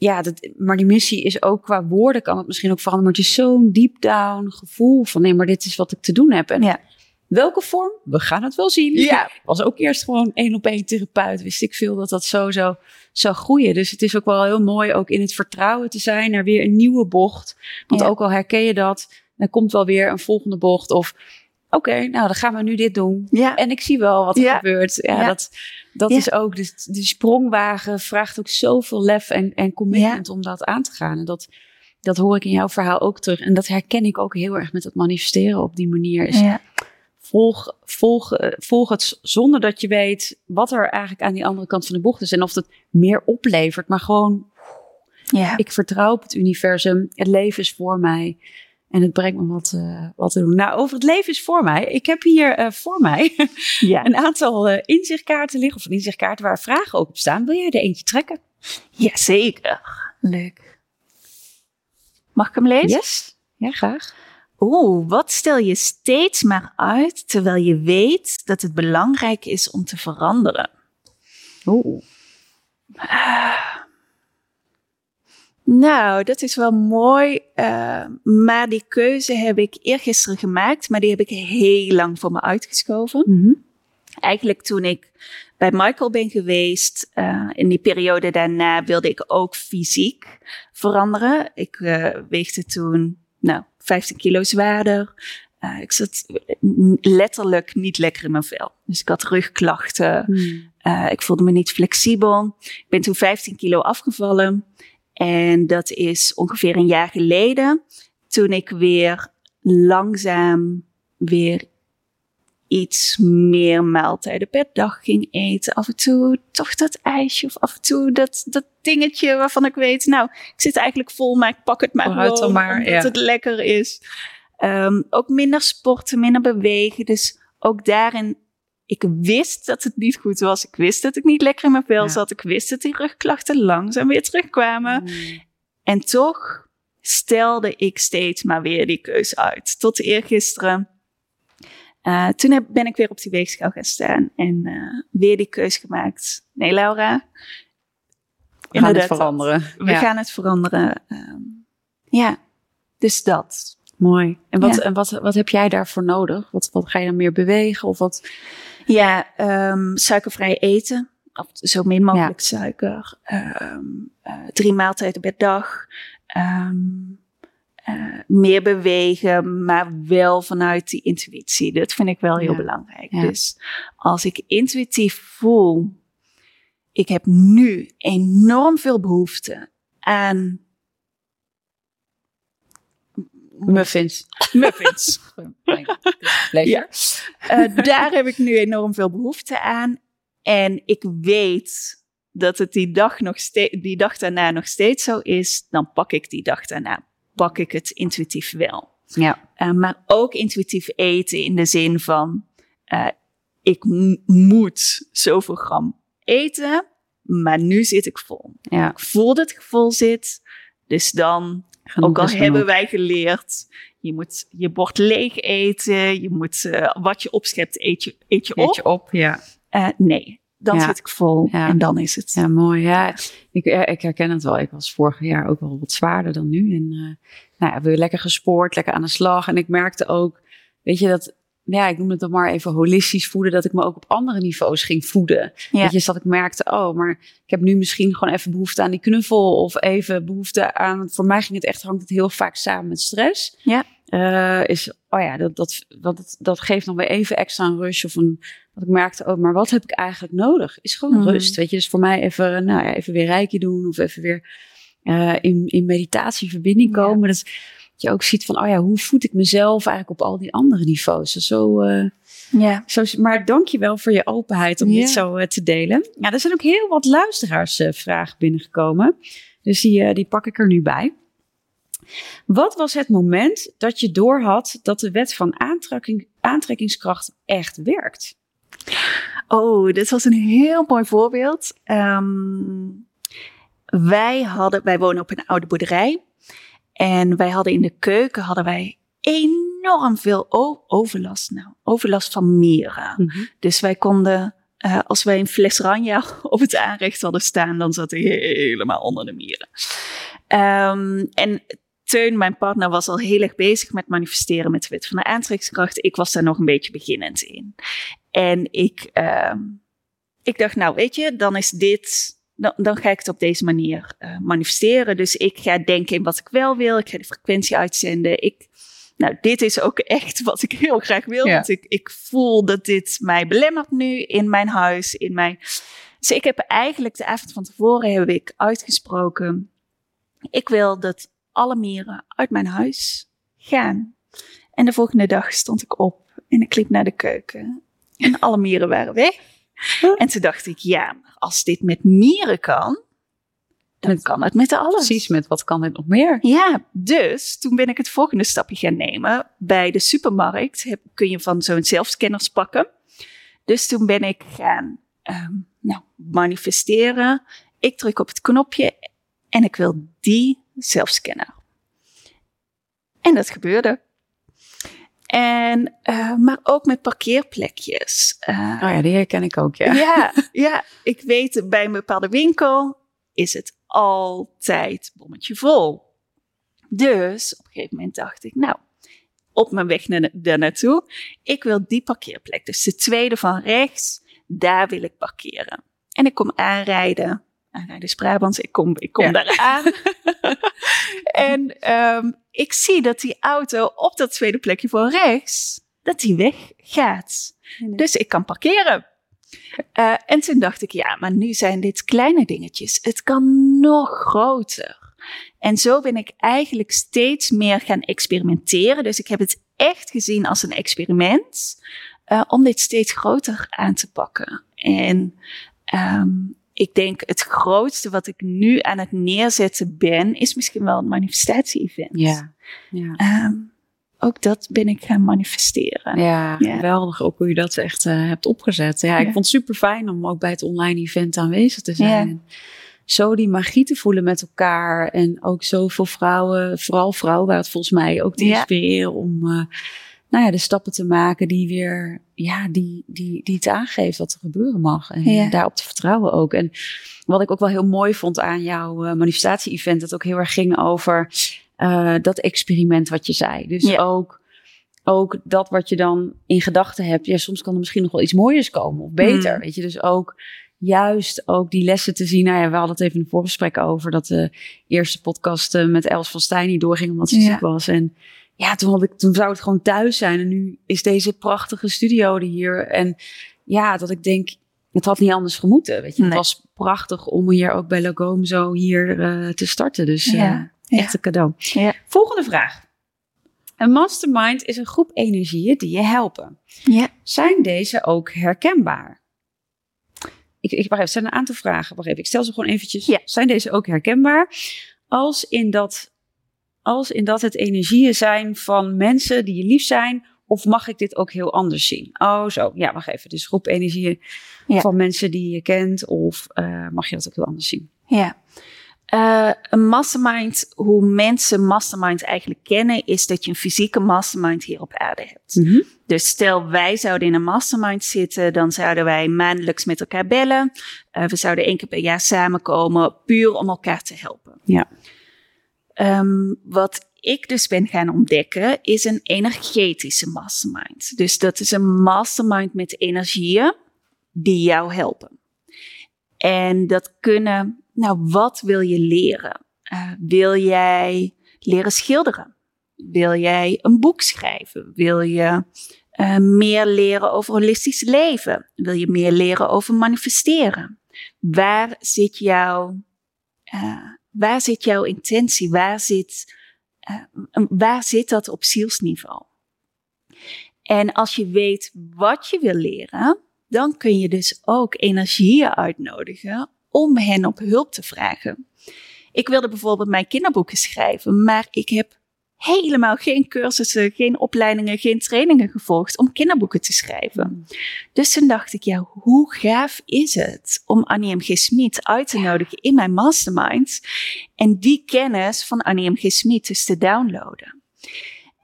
Ja, dat, maar die missie is ook qua woorden kan het misschien ook veranderen. Maar het is zo'n deep down gevoel van nee, maar dit is wat ik te doen heb. En Ja. welke vorm? We gaan het wel zien. Ja. Was ook eerst gewoon één op één therapeut. Wist ik veel dat dat zo zo zou groeien. Dus het is ook wel heel mooi ook in het vertrouwen te zijn naar weer een nieuwe bocht. Want Ja. ook al herken je dat, dan komt wel weer een volgende bocht. Of oké, nou dan gaan we nu dit doen. ja. En ik zie wel wat er gebeurt. Ja, Ja. dat, dat Ja. is ook. Dus de sprongwagen vraagt ook zoveel lef en, en commitment om dat aan te gaan. En dat, dat hoor ik in jouw verhaal ook terug. En dat herken ik ook heel erg met het manifesteren op die manier. Is ja. volg, volg, eh, volg het zonder dat je weet wat er eigenlijk aan die andere kant van de bocht is. En of het meer oplevert. Maar gewoon, ja. ik vertrouw op het universum. Het leven is voor mij. En het brengt me wat, uh, wat te doen. Nou, over het leven is voor mij. Ik heb hier uh, voor mij ja. een aantal uh, inzichtkaarten liggen. Of inzichtkaarten waar vragen ook op staan. Wil jij er eentje trekken? Jazeker. Leuk. Mag ik hem lezen? Yes. Ja, graag. Oeh, wat stel je steeds maar uit terwijl je weet dat het belangrijk is om te veranderen? Oeh. Nou, dat is wel mooi. Uh, maar die keuze heb ik eergisteren gemaakt, maar die heb ik heel lang voor me uitgeschoven. Mhm. Eigenlijk toen ik bij Michael ben geweest, uh, in die periode daarna wilde ik ook fysiek veranderen. Ik uh, weegde toen, nou, 15 kilo zwaarder. Uh, ik zat letterlijk niet lekker in mijn vel. Dus ik had rugklachten. Uh, ik voelde me niet flexibel. Ik ben toen 15 kilo afgevallen. En dat is ongeveer een jaar geleden. Toen ik weer langzaam weer iets meer maaltijden per dag ging eten. Af en toe toch dat ijsje of af en toe dat, dat dingetje waarvan ik weet, nou, ik zit eigenlijk vol, maar ik pak het maar Vooruit gewoon maar, omdat ja. het lekker is. Um, ook minder sporten, minder bewegen. Dus ook daarin, ik wist dat het niet goed was. Ik wist dat ik niet lekker in mijn vel Ja. zat. Ik wist dat die rugklachten langzaam weer terugkwamen. Hmm. En toch stelde ik steeds maar weer die keuze uit. Tot eergisteren. Uh, toen heb, ben ik weer op die weegschaal gaan staan en uh, weer die keuze gemaakt. Nee, Laura. We gaan het veranderen. We Ja. gaan het veranderen. Um, ja, dus dat. Mooi. En, wat, Ja. en wat, wat heb jij daarvoor nodig? Wat, wat ga je dan meer bewegen? Of wat? Ja, um, suikervrij eten. Of zo min mogelijk suiker. Um, uh, drie maaltijden per dag. Um, uh, meer bewegen, maar wel vanuit die intuïtie. Dat vind ik wel heel Ja. belangrijk. Dus als ik intuïtief voel, ik heb nu enorm veel behoefte aan Muffins. muffins. Ja. Uh, daar heb ik nu enorm veel behoefte aan. En ik weet dat het die dag, nog ste- die dag daarna nog steeds zo is. Dan pak ik die dag daarna. Pak ik het intuïtief wel. Ja. Uh, maar ook intuïtief eten in de zin van: uh, ik moet zoveel gram eten, maar nu zit ik vol. Ja. Ik voel dat ik vol zit, dus dan ook al hebben wij geleerd, je moet je bord leeg eten, je moet uh, wat je opschept, eet je, eet je Eet op. je op, ja. Uh, nee, dan Ja. zit ik vol Ja. en dan is het. Ja, mooi. Ja, ik, ik herken het wel. Ik was vorig jaar ook wel wat zwaarder dan nu. En uh, nou ja, we hebben lekker gespoord, lekker aan de slag. En ik merkte ook, weet je, dat, ja, ik noem het dan maar even holistisch voeden, dat ik me ook op andere niveaus ging voeden. Ja. Weet je, dus dat ik merkte, oh, maar ik heb nu misschien gewoon even behoefte aan die knuffel of even behoefte aan, voor mij ging het echt, hangt het heel vaak samen met stress. Ja. Uh, is, oh ja, dat, dat, dat, dat geeft nog weer even extra een rush of een, dat ik merkte, oh, maar wat heb ik eigenlijk nodig? Is gewoon Mhm. rust, weet je. Dus voor mij even, nou ja, even weer reiki doen of even weer uh, in, in meditatie verbinding Ja. komen. Dat je ook ziet van, oh ja, hoe voed ik mezelf eigenlijk op al die andere niveaus? Zo, uh, Ja. zo, maar dank je wel voor je openheid om Ja. dit zo uh, te delen. Ja, er zijn ook heel wat luisteraarsvragen binnengekomen. Dus die, uh, die pak ik er nu bij. Wat was het moment dat je doorhad dat de wet van aantrekking, aantrekkingskracht echt werkt? Oh, dit was een heel mooi voorbeeld. Um, wij hadden, wij wonen op een oude boerderij. En wij hadden in de keuken hadden wij enorm veel overlast. Nou, overlast van mieren. Mm-hmm. Dus wij konden, uh, als wij een fles ranja op het aanrecht hadden staan, dan zat hij helemaal onder de mieren. Um, en Teun, mijn partner, was al heel erg bezig met manifesteren met de wet van de aantrekkingskracht. Ik was daar nog een beetje beginnend in. En ik, uh, ik dacht, nou weet je, dan is dit, dan, dan ga ik het op deze manier uh, manifesteren. Dus ik ga denken in wat ik wel wil. Ik ga de frequentie uitzenden. Ik, nou, dit is ook echt wat ik heel graag wil. Ja. Want ik, ik voel dat dit mij belemmert nu in mijn huis, in mijn... Dus ik heb eigenlijk de avond van tevoren heb ik uitgesproken. Ik wil dat alle mieren uit mijn huis gaan. En de volgende dag stond ik op en ik liep naar de keuken. En alle mieren waren weg. En toen dacht ik, ja, maar als dit met mieren kan, dan Met- kan het met alles. Precies, met wat kan dit nog meer? Ja, dus toen ben ik het volgende stapje gaan nemen. Bij de supermarkt heb, kun je van zo'n zelfscanners pakken. Dus toen ben ik gaan ehm, nou, manifesteren. Ik druk op het knopje en ik wil die zelfscanner. En dat gebeurde. En, eh, maar ook met parkeerplekjes. Eh, Oh ja, die herken ik ook, ja. ja, ja, ik weet bij een bepaalde winkel is het altijd bommetje vol. Dus op een gegeven moment dacht ik, nou, op mijn weg naar, daar naartoe, ik wil die parkeerplek. Dus de tweede van rechts, daar wil ik parkeren. En ik kom aanrijden. Aanrijden is Brabants, ik kom, ik kom Ja. daar aan. en ehm, ik zie dat die auto op dat tweede plekje van rechts, dat die weggaat. Dus ik kan parkeren. Eh, en toen dacht ik, ja, maar nu zijn dit kleine dingetjes. Het kan nog groter. En zo ben ik eigenlijk steeds meer gaan experimenteren. Dus ik heb het echt gezien als een experiment eh, om dit steeds groter aan te pakken. En ehm, ik denk het grootste wat ik nu aan het neerzetten ben, is misschien wel een manifestatie-event. Ja. Ja. Ehm, ook dat ben ik gaan manifesteren. Ja, Ja. geweldig ook hoe je dat echt eh, hebt opgezet. Ja, ik Ja. vond het super fijn om ook bij het online event aanwezig te zijn. Ja. Zo die magie te voelen met elkaar. En ook zoveel vrouwen, vooral vrouwen, waar het volgens mij ook te inspireren om eh, nou ja, de stappen te maken die weer, ja, die, die, die het aangeeft wat er gebeuren mag. En Ja. daarop te vertrouwen ook. En wat ik ook wel heel mooi vond aan jouw eh, manifestatie-event, dat ook heel erg ging over eh, dat experiment wat je zei. Dus Ja. ook, ook dat wat je dan in gedachten hebt, ja, soms kan er misschien nog wel iets mooiers komen of beter. Mm. Weet je, dus ook juist ook die lessen te zien. Nou ja, we hadden het even in een voorgesprek over dat de eerste podcast eh, met Els van Stijn niet doorging omdat ze Ja. ziek was. En ja, toen, had ik, toen zou het gewoon thuis zijn. En nu is deze prachtige studio er hier. En ja, dat ik denk, het had niet anders gemoeten. Weet je, het was prachtig om hier ook bij Logom zo hier eh, te starten. Dus eh, Ja. Echt een cadeau. Ja. Volgende vraag. Een mastermind is een groep energieën die je helpen. Ja. Zijn deze ook herkenbaar? Ik, ik, wacht even, er zijn een aantal vragen. Wacht even, ik stel ze gewoon eventjes. Ja. Zijn deze ook herkenbaar? Als in, dat, als in dat het energieën zijn van mensen die je lief zijn? Of mag ik dit ook heel anders zien? Oh, zo. Ja, wacht even. Dus groep energieën Ja. van mensen die je kent. Of eh, mag je dat ook heel anders zien? Ja. Eh, een mastermind, hoe mensen mastermind eigenlijk kennen, is dat je een fysieke mastermind hier op aarde hebt. Dus stel wij zouden in een mastermind zitten, dan zouden wij maandelijks met elkaar bellen. Eh, we zouden één keer per jaar samenkomen, puur om elkaar te helpen. Ja. Ehm, wat ik dus ben gaan ontdekken, is een energetische mastermind. Dus dat is een mastermind met energieën die jou helpen. En dat kunnen, nou, wat wil je leren? Eh, wil jij leren schilderen? Wil jij een boek schrijven? Wil je eh, meer leren over holistisch leven? Wil je meer leren over manifesteren? Waar zit jouw, eh, waar zit jouw intentie? Waar zit, eh, waar zit dat op zielsniveau? En als je weet wat je wil leren, dan kun je dus ook energieën uitnodigen om hen op hulp te vragen. Ik wilde bijvoorbeeld mijn kinderboeken schrijven, maar ik heb helemaal geen cursussen, geen opleidingen, geen trainingen gevolgd om kinderboeken te schrijven. Dus toen dacht ik, ja, hoe gaaf is het om Annie M. G. Smit uit te nodigen in mijn mastermind en die kennis van Annie M. G. Smit dus te downloaden.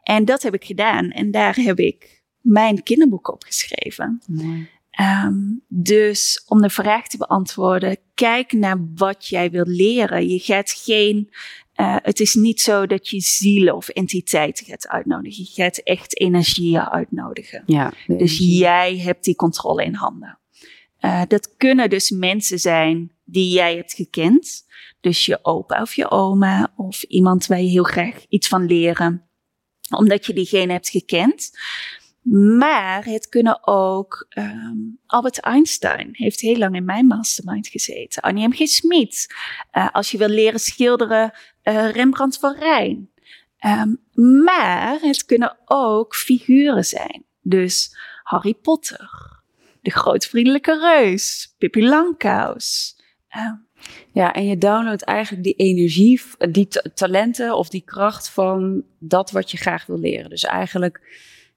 En dat heb ik gedaan en daar heb ik mijn kinderboek op geschreven. Ehm, dus om de vraag te beantwoorden, kijk naar wat jij wilt leren. Je gaat geen, eh, het is niet zo dat je zielen of entiteiten gaat uitnodigen. Je gaat echt energieën uitnodigen. Ja, Dus energie. jij hebt die controle in handen. Eh, dat kunnen dus mensen zijn die jij hebt gekend. Dus je opa of je oma of iemand waar je heel graag iets van leren. Omdat je diegene hebt gekend. Maar het kunnen ook, ehm, Albert Einstein heeft heel lang in mijn mastermind gezeten. Annie M. G. Smit. Eh, als je wil leren schilderen, eh, Rembrandt van Rijn. Ehm, maar het kunnen ook figuren zijn. Dus Harry Potter, de grote vriendelijke reus, Pippi Langkous. Ehm, Ja, en je downloadt eigenlijk die energie, die ta- talenten of die kracht van dat wat je graag wil leren. Dus eigenlijk,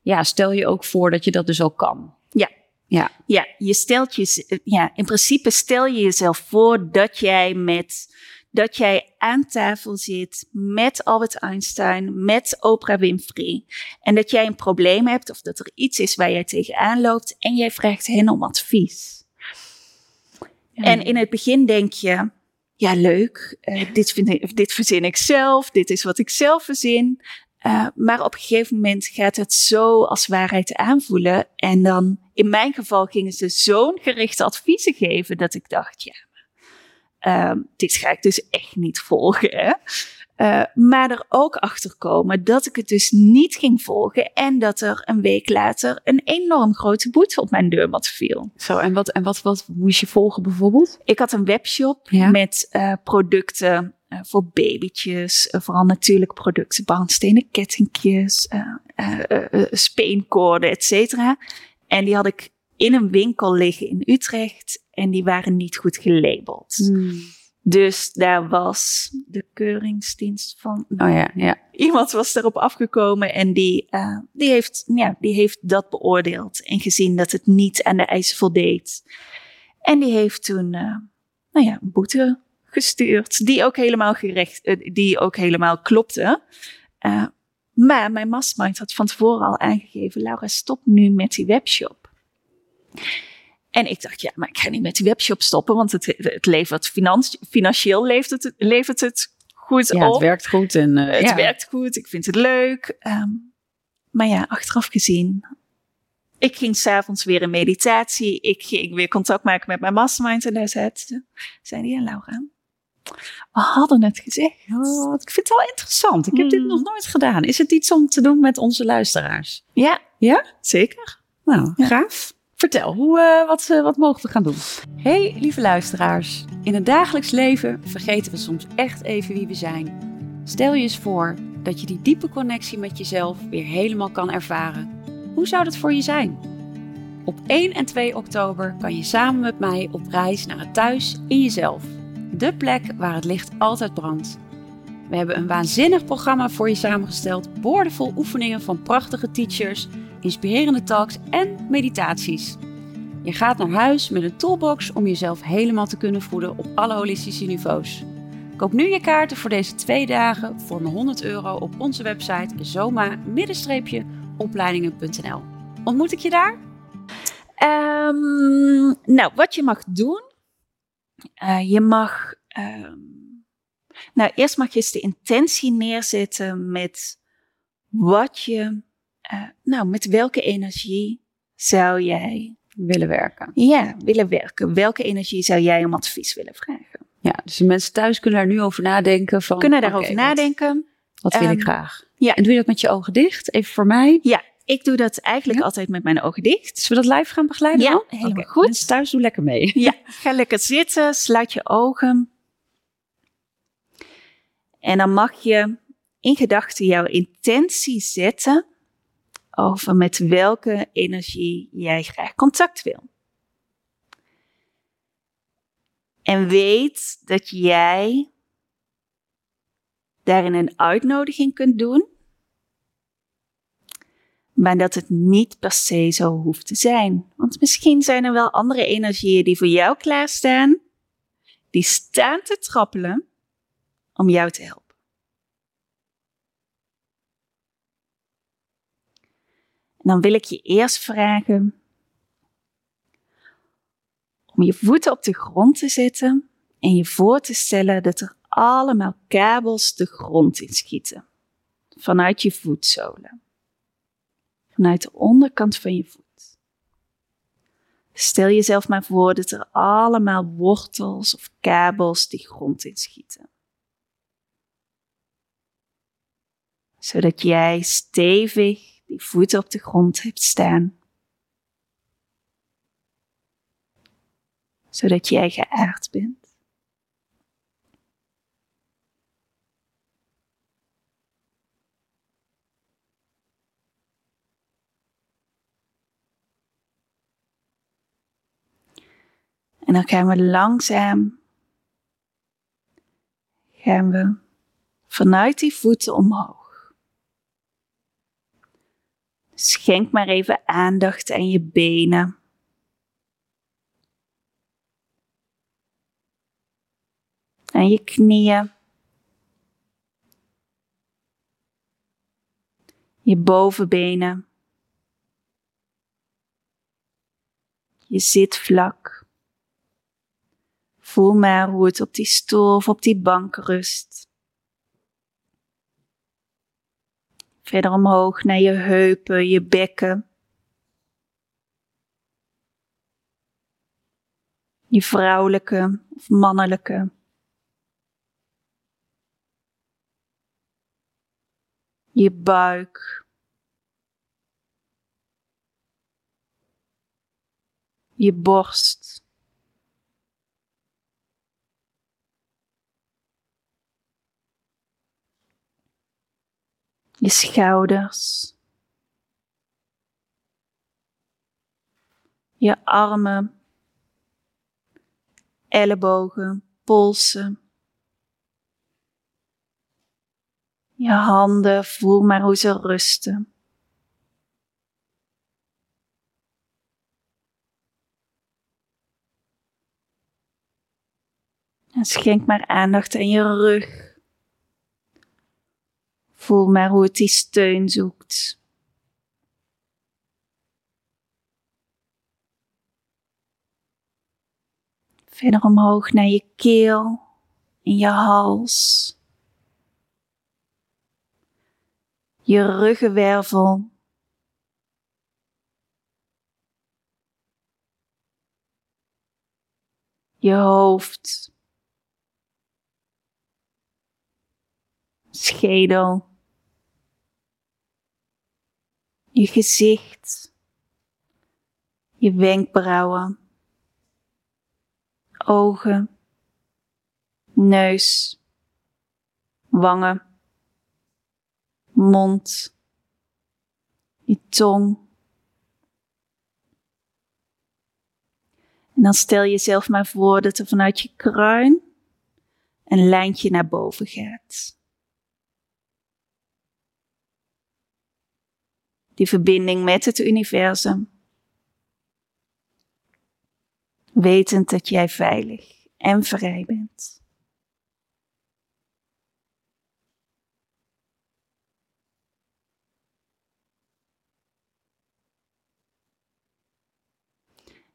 ja, stel je ook voor dat je dat dus ook kan. Ja. Ja. Ja, je stelt je, ja, in principe stel je jezelf voor dat jij met, dat jij aan tafel zit met Albert Einstein, met Oprah Winfrey. En dat jij een probleem hebt of dat er iets is waar jij tegenaan loopt en jij vraagt hen om advies. En in het begin denk je, ja, leuk, uh, dit, vind ik, dit verzin ik zelf, dit is wat ik zelf verzin. Uh, maar op een gegeven moment gaat het zo als waarheid aanvoelen. En dan, in mijn geval, gingen ze zo'n gerichte adviezen geven dat ik dacht, ja, uh, dit ga ik dus echt niet volgen. Hè? Uh, maar er ook achter komen dat ik het dus niet ging volgen en dat er een week later een enorm grote boete op mijn deurmat viel. Zo, en wat, en wat, wat moest je volgen bijvoorbeeld? Ik had een webshop ja. met uh, producten uh, voor babytjes, vooral natuurlijk producten, barnstenen kettingjes, speenkoorden, et cetera. En die had ik in een winkel liggen in Utrecht en die waren niet goed gelabeld. Hmm. Dus daar was de keuringsdienst van. Oh ja, ja. Iemand was daarop afgekomen en die, uh, die, heeft, ja, die heeft dat beoordeeld en gezien dat het niet aan de eisen voldeed. En die heeft toen uh, nou ja, een boete gestuurd, die ook helemaal, gerecht, uh, die ook helemaal klopte. maar mijn mastermind had van tevoren al aangegeven: Laura, stop nu met die webshop. En ik dacht, ja, maar ik ga niet met die webshop stoppen, want het, het levert financieel levert het, levert het goed ja, op. het werkt goed. En, uh, het ja. werkt goed, ik vind het leuk. Um, maar ja, achteraf gezien, ik ging s'avonds weer in meditatie. Ik ging weer contact maken met mijn mastermind en daar zei, zei die, ja Laura, we hadden het gezegd. Oh, ik vind het wel interessant. Ik heb dit nog nooit gedaan. Is het iets om te doen met onze luisteraars? Ja. Ja? Zeker. Nou, ja. gaaf. Vertel, hoe, uh, wat, uh, wat mogen we gaan doen? Hey, lieve luisteraars. In het dagelijks leven vergeten we soms echt even wie we zijn. Stel je eens voor dat je die diepe connectie met jezelf weer helemaal kan ervaren. Hoe zou dat voor je zijn? Op 1 en 2 oktober kan je samen met mij op reis naar het thuis in jezelf. De plek waar het licht altijd brandt. We hebben een waanzinnig programma voor je samengesteld, boordevol oefeningen van prachtige teachers inspirerende talks en meditaties. Je gaat naar huis met een toolbox om jezelf helemaal te kunnen voeden op alle holistische niveaus. Koop nu je kaarten voor deze twee dagen voor 100 euro op onze website zoma-opleidingen.nl. Ontmoet ik je daar? Um, nou, wat je mag doen, uh, je mag, um, nou eerst mag je eens de intentie neerzetten met wat je nou, met welke energie zou jij willen werken? Ja, willen werken. Welke energie zou jij om advies willen vragen? Ja, dus de mensen thuis kunnen daar nu over nadenken. Van, kunnen daarover okay, nadenken. Wat, wat wil um, ik graag? Ja. En doe je dat met je ogen dicht? Even voor mij. Ja, ik doe dat eigenlijk ja? altijd met mijn ogen dicht. Zullen we dat live gaan begeleiden? Ja, helemaal okay. goed. Mensen thuis doe lekker mee. Ja, ga lekker zitten, sluit je ogen. En dan mag je in gedachten jouw intentie zetten over met welke energie jij graag contact wil. En weet dat jij daarin een uitnodiging kunt doen, maar dat het niet per se zo hoeft te zijn. Want misschien zijn er wel andere energieën die voor jou klaarstaan, die staan te trappelen om jou te helpen. Dan wil ik je eerst vragen om je voeten op de grond te zetten en je voor te stellen dat er allemaal kabels de grond in schieten. Vanuit je voetzolen. Vanuit de onderkant van je voet. Stel jezelf maar voor dat er allemaal wortels of kabels die grond inschieten. Zodat jij stevig die voeten op de grond hebt staan. Zodat jij geaard bent. En dan gaan we langzaam gaan we vanuit die voeten omhoog. Schenk maar even aandacht aan je benen. Aan je knieën. Je bovenbenen. Je zitvlak. Voel maar hoe het op die stoel of op die bank rust. Verder omhoog naar je heupen, je bekken. Je vrouwelijke of mannelijke. Je buik. Je borst. Je schouders. Je armen. Ellebogen, polsen. Je handen, voel maar hoe ze rusten. En schenk maar aandacht aan je rug. Voel maar hoe het die steun zoekt. Verder omhoog naar je keel en je hals. Je ruggenwervel. Je hoofd. schedel, je gezicht, je wenkbrauwen, ogen, neus, wangen, mond, je tong. En dan stel jezelf maar voor dat er vanuit je kruin een lijntje naar boven gaat. Die verbinding met het universum. Wetend dat jij veilig en vrij bent.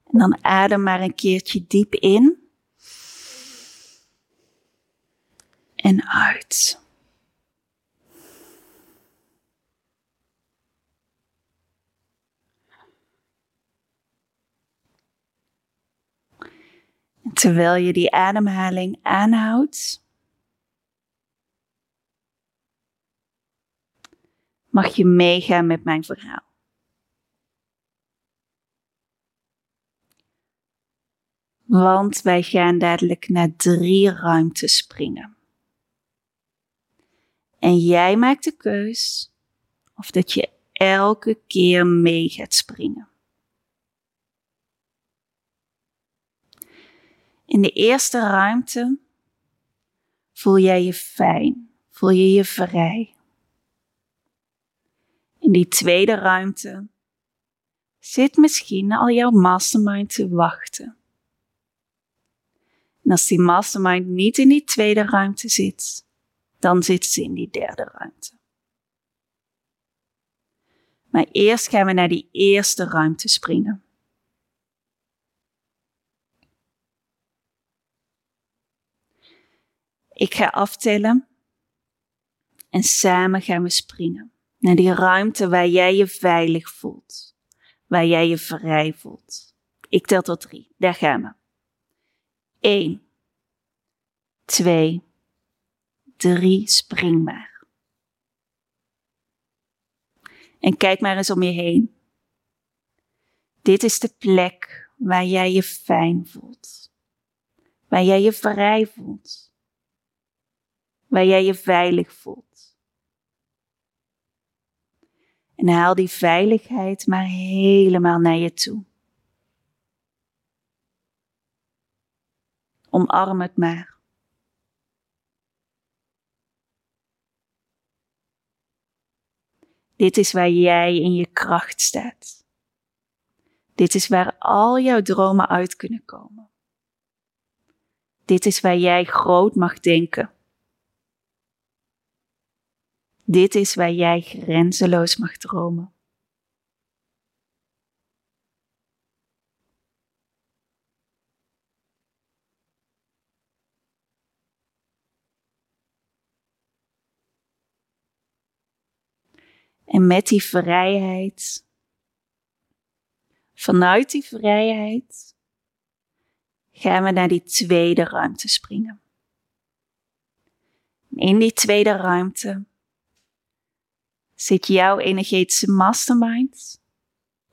En dan adem maar een keertje diep in en uit. Terwijl je die ademhaling aanhoudt, mag je meegaan met mijn verhaal. Want wij gaan dadelijk naar drie ruimtes springen. En jij maakt de keus of dat je elke keer mee gaat springen. In de eerste ruimte voel jij je fijn, voel je je vrij. In die tweede ruimte zit misschien al jouw mastermind te wachten. En als die mastermind niet in die tweede ruimte zit, dan zit ze in die derde ruimte. Maar eerst gaan we naar die eerste ruimte springen. Ik ga aftellen en samen gaan we springen naar die ruimte waar jij je veilig voelt, waar jij je vrij voelt. Ik tel tot drie, daar gaan we. Eén, twee, drie, spring maar. En kijk maar eens om je heen. Dit is de plek waar jij je fijn voelt, waar jij je vrij voelt waar jij je veilig voelt. En haal die veiligheid maar helemaal naar je toe. Omarm het maar. Dit is waar jij in je kracht staat. Dit is waar al jouw dromen uit kunnen komen. Dit is waar jij groot mag denken. Dit is waar jij grenzeloos mag dromen. En met die vrijheid, vanuit die vrijheid, gaan we naar die tweede ruimte springen. In die tweede ruimte zit jouw energetische mastermind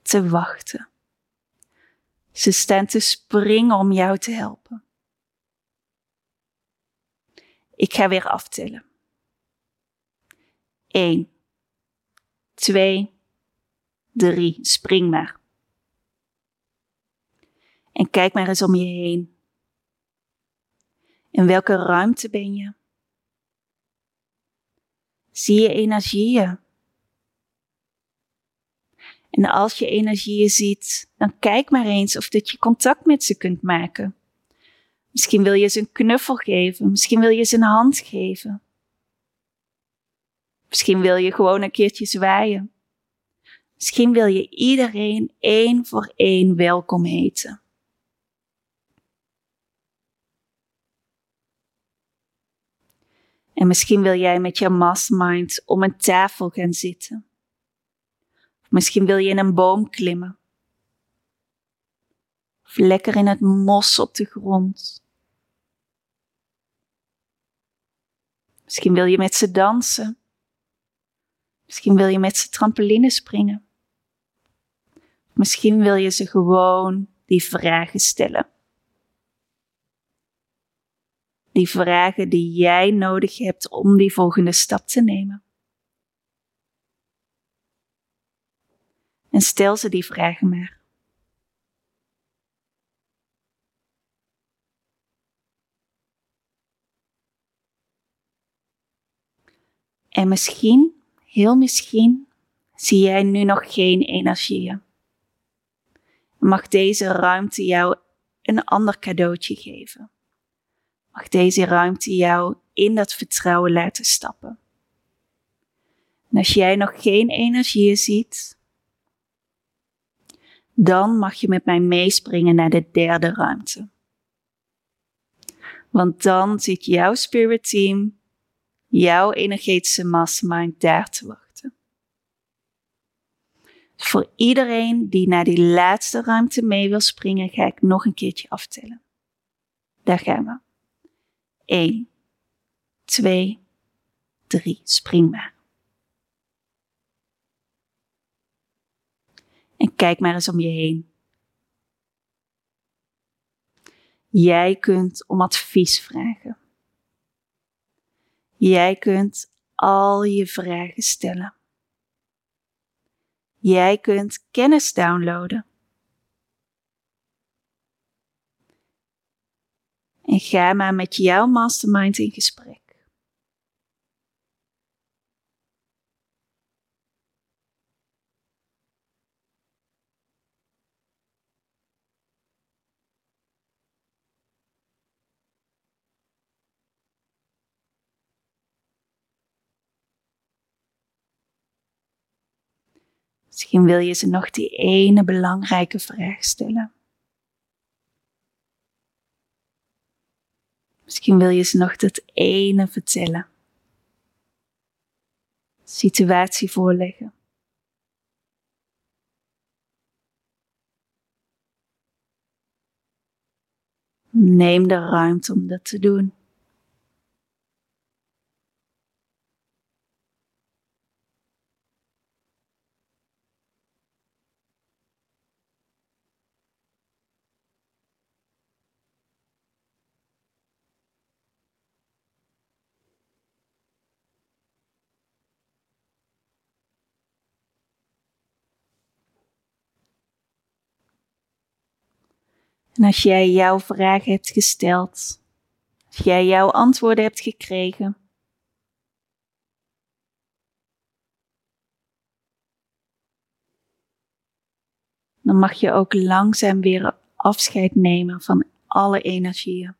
te wachten. Ze staan te springen om jou te helpen. Ik ga weer aftellen. 1, 2, 3. Spring maar. En kijk maar eens om je heen. In welke ruimte ben je? Zie je energieën? En als je energieën ziet, dan kijk maar eens of dat je contact met ze kunt maken. Misschien wil je ze een knuffel geven, misschien wil je ze een hand geven. Misschien wil je gewoon een keertje zwaaien. Misschien wil je iedereen één voor één welkom heten. En misschien wil jij met je mastermind om een tafel gaan zitten. Misschien wil je in een boom klimmen. Of lekker in het mos op de grond. Misschien wil je met ze dansen. Misschien wil je met ze trampoline springen. Misschien wil je ze gewoon die vragen stellen. Die vragen die jij nodig hebt om die volgende stap te nemen. En stel ze die vragen maar. En misschien, heel misschien, zie jij nu nog geen energieën. Mag deze ruimte jou een ander cadeautje geven? Mag deze ruimte jou in dat vertrouwen laten stappen? En als jij nog geen energieën ziet, dan mag je met mij meespringen naar de derde ruimte. Want dan zit jouw spirit team, jouw energetische mastermind daar te wachten. Voor iedereen die naar die laatste ruimte mee wil springen, ga ik nog een keertje aftellen. Daar gaan we. 1, 2, 3. Spring. En kijk maar eens om je heen. Jij kunt om advies vragen. Jij kunt al je vragen stellen. Jij kunt kennis downloaden. En ga maar met jouw mastermind in gesprek. Misschien wil je ze nog die ene belangrijke vraag stellen. Misschien wil je ze nog dat ene vertellen. Situatie voorleggen. Neem de ruimte om dat te doen. En als jij jouw vragen hebt gesteld, als jij jouw antwoorden hebt gekregen, dan mag je ook langzaam weer afscheid nemen van alle energieën.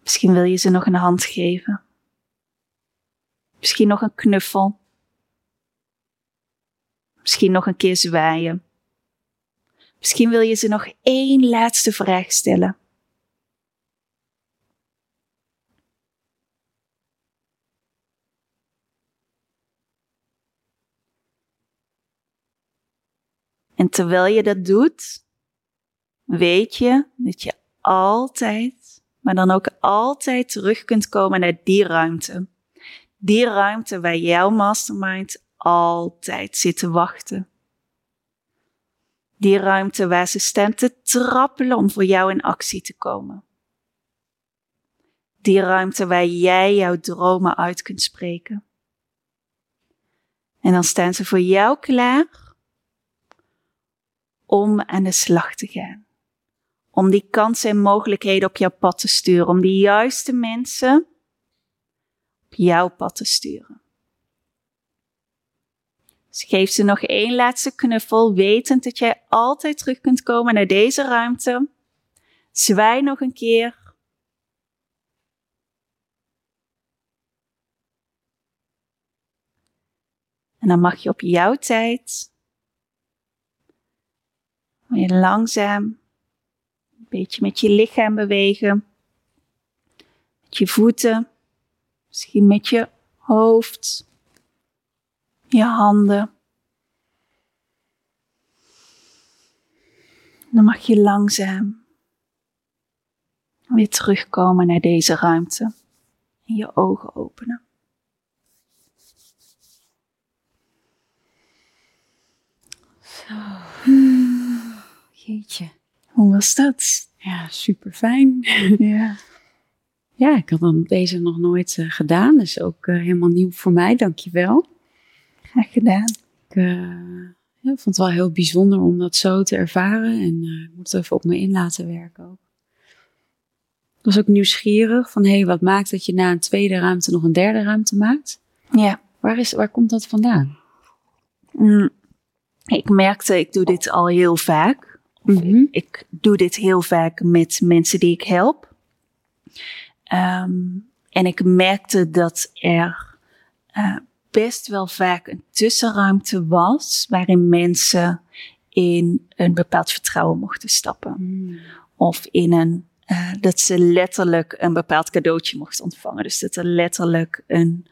Misschien wil je ze nog een hand geven. Misschien nog een knuffel. Misschien nog een keer zwaaien. Misschien wil je ze nog één laatste vraag stellen. En terwijl je dat doet, weet je dat je altijd, maar dan ook altijd terug kunt komen naar die ruimte. Die ruimte waar jouw mastermind altijd zit te wachten. Die ruimte waar ze staan te trappelen om voor jou in actie te komen. Die ruimte waar jij jouw dromen uit kunt spreken. En dan staan ze voor jou klaar om aan de slag te gaan. Om die kansen en mogelijkheden op jouw pad te sturen. Om de juiste mensen op jouw pad te sturen. Dus geef ze nog één laatste knuffel, wetend dat jij altijd terug kunt komen naar deze ruimte. Zwaai nog een keer. En dan mag je op jouw tijd weer langzaam een beetje met je lichaam bewegen. Met je voeten, misschien met je hoofd je handen. Dan mag je langzaam weer terugkomen naar deze ruimte en je ogen openen. Zo. Jeetje. Hoe was dat? Ja, super fijn. Ja. Ja, ik had dan deze nog nooit uh, gedaan. Dus ook uh, helemaal nieuw voor mij. Dankjewel. Graag gedaan. Ik uh, ja, vond het wel heel bijzonder om dat zo te ervaren. En ik moet het even op me in laten werken ook. Ik was ook nieuwsgierig van, hé, hey, wat maakt dat je na een tweede ruimte nog een derde ruimte maakt? Ja. Waar, is, waar komt dat vandaan? Mm, ik merkte, ik doe dit al heel vaak. Mm -hmm. Ik doe dit heel vaak met mensen die ik help. Um, en ik merkte dat er uh, best wel vaak een tussenruimte was waarin mensen in een bepaald vertrouwen mochten stappen. Mm. Of in een, uh, dat ze letterlijk een bepaald cadeautje mochten ontvangen. Dus dat er letterlijk een,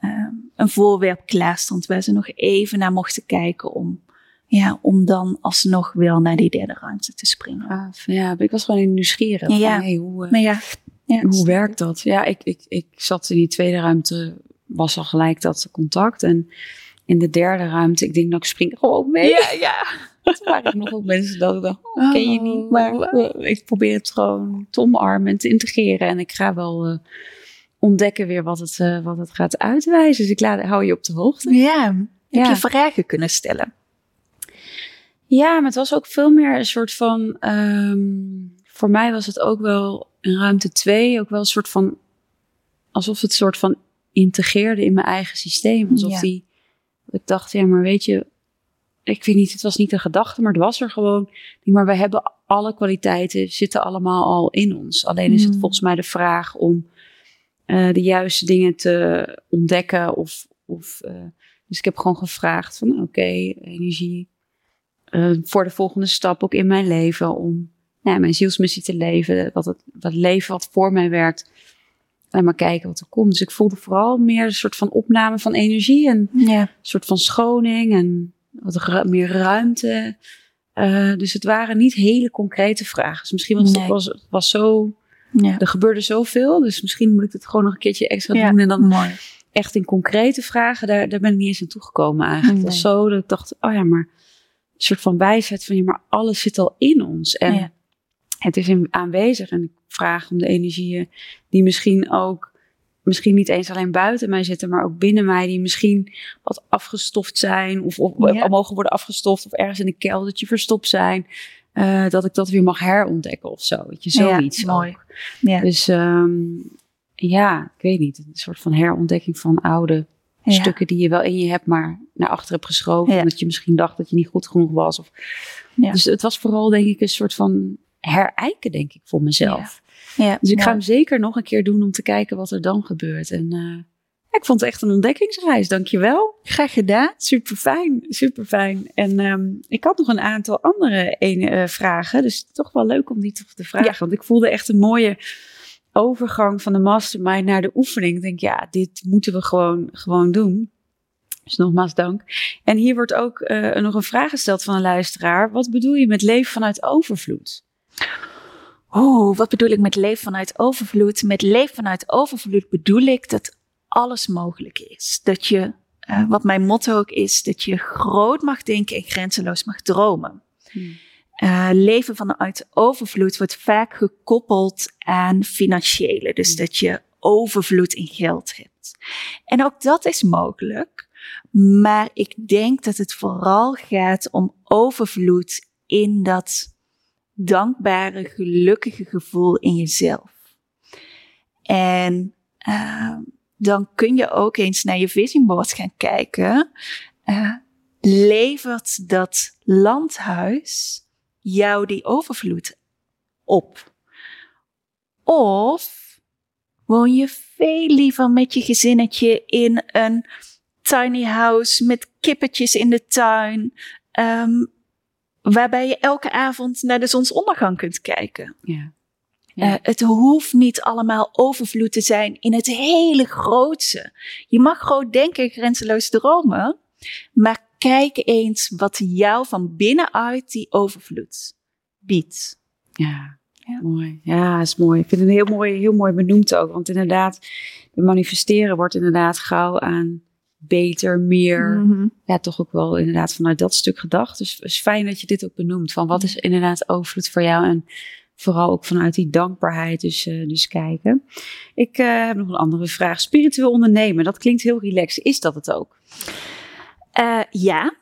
um, een voorwerp klaar stond waar ze nog even naar mochten kijken om, ja, om dan alsnog wel naar die derde ruimte te springen. Ah, ja, ik was gewoon nieuwsgierig. Ja, van, hey, hoe, uh, maar ja. ja hoe werkt dat? Ja, ik, ik, ik zat in die tweede ruimte was al gelijk dat contact. En in de derde ruimte, ik denk dat ik spring gewoon mee. Ja, ja. Toen waren er nog ook mensen dat ik dacht, oh, ken je niet. Maar uh, ik probeer het gewoon te omarmen en te integreren. En ik ga wel uh, ontdekken weer wat het, uh, wat het gaat uitwijzen. Dus ik laat, hou je op de hoogte. Ja, heb je vragen kunnen stellen? Ja, maar het was ook veel meer een soort van... Um, voor mij was het ook wel in ruimte twee ook wel een soort van... Alsof het soort van integreerde in mijn eigen systeem. Alsof Ja. die, ik dacht, ja, maar weet je, ik weet niet, het was niet een gedachte, maar het was er gewoon. Maar we hebben alle kwaliteiten, zitten allemaal al in ons. Alleen is het Mm. volgens mij de vraag om eh, de juiste dingen te ontdekken. Of, of, eh, dus ik heb gewoon gevraagd van, oké, energie eh, voor de volgende stap ook in mijn leven. Om nou, ja, mijn zielsmissie te leven, wat het, wat leven wat voor mij werkt. En maar kijken wat er komt. Dus ik voelde vooral meer een soort van opname van energie en Ja. een soort van schoning en wat ru- meer ruimte. Eh, dus het waren niet hele concrete vragen. Dus misschien was Nee. het was, was zo, Ja. er gebeurde zoveel. Dus misschien moet ik het gewoon nog een keertje extra Ja, doen. En dan mooi. echt in concrete vragen, daar, daar ben ik niet eens aan toegekomen eigenlijk. Het was zo dat ik dacht, oh ja, maar een soort van wijsheid van, ja, maar alles zit al in ons. En het is in, aanwezig. En ik vraag om de energieën die misschien ook, misschien niet eens alleen buiten mij zitten, maar ook binnen mij, die misschien wat afgestoft zijn, of, of Ja. mogen worden afgestoft, of ergens in een keldertje verstopt zijn. eh, dat ik dat weer mag herontdekken of zo. Weet je, zoiets. Ja, mooi. ook. Ja. Dus ehm, ja, ik weet niet. Een soort van herontdekking van oude Ja. stukken die je wel in je hebt, maar naar achter hebt geschoven. Omdat je misschien dacht dat je niet goed genoeg was. Of... Ja. Dus het was vooral, denk ik, een soort van herijken, denk ik, voor mezelf. Ja, Dus ik ga hem zeker nog een keer doen om te kijken wat er dan gebeurt. En eh, ik vond het echt een ontdekkingsreis. Dankjewel. Graag gedaan. Super fijn, super fijn. En ehm, ik had nog een aantal andere ene, eh, vragen. Dus toch wel leuk om die toch te vragen. Ja. Want ik voelde echt een mooie overgang van de mastermind naar de oefening. Ik denk, ja, dit moeten we gewoon, gewoon doen. Dus nogmaals dank. En hier wordt ook uh, nog een vraag gesteld van een luisteraar. Wat bedoel je met leven vanuit overvloed? Oh, wat bedoel ik met leven vanuit overvloed? Met leven vanuit overvloed bedoel ik dat alles mogelijk is. Dat je, uh, wat mijn motto ook is, dat je groot mag denken en grenzeloos mag dromen. Hmm. Uh, leven vanuit overvloed wordt vaak gekoppeld aan financiële. Dus hmm. dat je overvloed in geld hebt. En ook dat is mogelijk. Maar ik denk dat het vooral gaat om overvloed in dat dankbare, gelukkige gevoel in jezelf. En uh, dan kun je ook eens naar je vision gaan kijken. Uh, levert dat landhuis jou die overvloed op? Of woon je veel liever met je gezinnetje in een tiny house met kippetjes in de tuin, um, waarbij je elke avond naar de zonsondergang kunt kijken. Ja. Uh, het hoeft niet allemaal overvloed te zijn in het hele grootste. Je mag groot denken, grenzeloos dromen, maar kijk eens wat jou van binnenuit die overvloed biedt. Ja. Ja. Mooi. Ja, is mooi. Ik vind het heel mooi, heel mooi benoemd ook. Want inderdaad, manifesteren wordt inderdaad gauw aan beter, meer. Mhm. Ja, toch ook wel inderdaad vanuit dat stuk gedacht. Dus het is fijn dat je dit ook benoemt. Van wat is inderdaad overvloed voor jou? En vooral ook vanuit die dankbaarheid dus, uh, dus kijken. Ik uh, heb nog een andere vraag. Spiritueel ondernemen, dat klinkt heel relaxed. Is dat het ook? Uh, ja,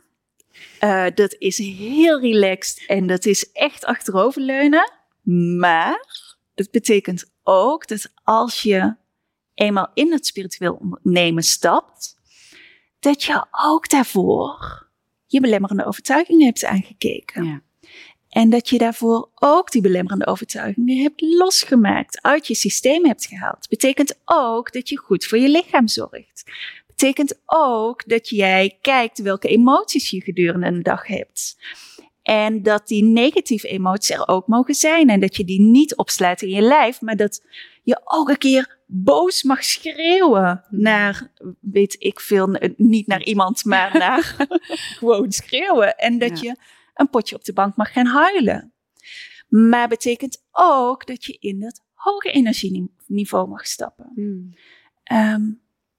dat is heel relaxed en dat is echt achteroverleunen. Maar dat betekent ook dat als je eenmaal in het spiritueel ondernemen stapt, dat je ook daarvoor je belemmerende overtuigingen hebt aangekeken. Ja. En dat je daarvoor ook die belemmerende overtuigingen hebt losgemaakt, uit je systeem hebt gehaald. Betekent ook dat je goed voor je lichaam zorgt. Betekent ook dat jij kijkt welke emoties je gedurende een dag hebt. En dat die negatieve emoties er ook mogen zijn. En dat je die niet opsluit in je lijf, maar dat je ook een keer boos mag schreeuwen naar, weet ik veel, niet naar iemand, maar naar gewoon schreeuwen. En dat je een potje op de bank mag gaan huilen. Maar betekent ook dat je in het hoge energieniveau mag stappen. Hmm. Ehm,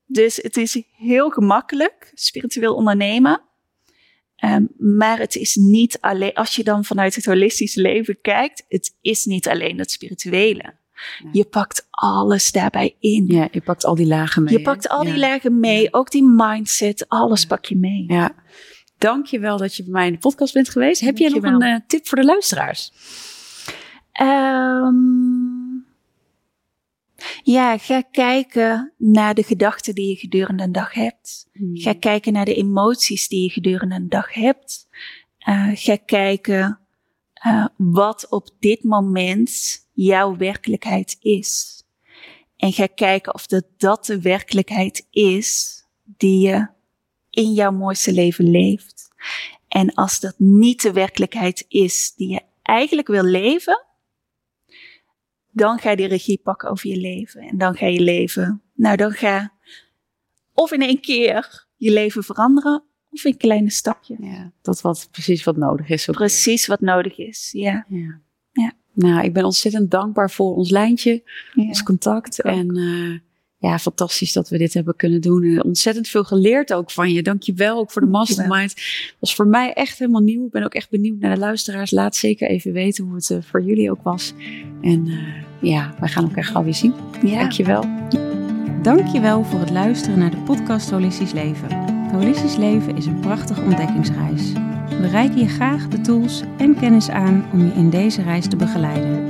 dus het is heel gemakkelijk, spiritueel ondernemen. Um, maar het is niet alleen, als je dan vanuit het holistische leven kijkt, het is niet alleen het spirituele. Je pakt alles daarbij in. Ja, je pakt al die lagen mee. Je pakt al die lagen mee, ook die mindset, alles pak je mee. Ja. Dank je wel dat je bij mij in de podcast bent geweest. Heb jij nog een uh, tip voor de luisteraars? Um, ja, ga kijken naar de gedachten die je gedurende een dag hebt. Hmm. Ga kijken naar de emoties die je gedurende een dag hebt. Uh, ga kijken uh, wat op dit moment jouw werkelijkheid is. En ga kijken of dat, dat de werkelijkheid is die je in jouw mooiste leven leeft. En als dat niet de werkelijkheid is die je eigenlijk wil leven, dan ga je de regie pakken over je leven. En dan ga je leven, nou dan ga of in één keer je leven veranderen, of in kleine stapjes. Ja, dat wat precies wat nodig is. Precies wat nodig is, ja. ja. ja. Nou, ik ben ontzettend dankbaar voor ons lijntje, ons contact. En uh, ja, fantastisch dat we dit hebben kunnen doen. En ontzettend veel geleerd ook van je. Dank je wel ook voor de mastermind. Dat was voor mij echt helemaal nieuw. Ik ben ook echt benieuwd naar de luisteraars. Laat zeker even weten hoe het uh, voor jullie ook was. En uh, ja, wij gaan elkaar gauw weer zien. Ja. Dank je wel. Dank je wel voor het luisteren naar de podcast Holistisch Leven. Holistisch Leven is een prachtige ontdekkingsreis. We reiken je graag de tools en kennis aan om je in deze reis te begeleiden.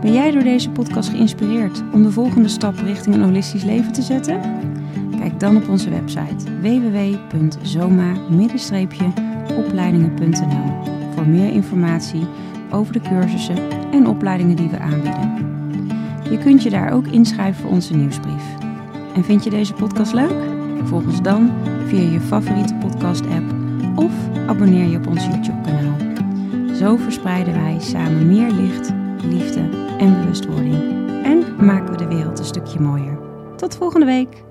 Ben jij door deze podcast geïnspireerd om de volgende stap richting een holistisch leven te zetten? Kijk dan op onze website www.zoma-opleidingen.nl voor meer informatie over de cursussen en opleidingen die we aanbieden. Je kunt je daar ook inschrijven voor onze nieuwsbrief. En vind je deze podcast leuk? Volg ons dan via je favoriete podcast-app of abonneer je op ons YouTube-kanaal. Zo verspreiden wij samen meer licht, liefde en bewustwording en maken we de wereld een stukje mooier. Tot volgende week!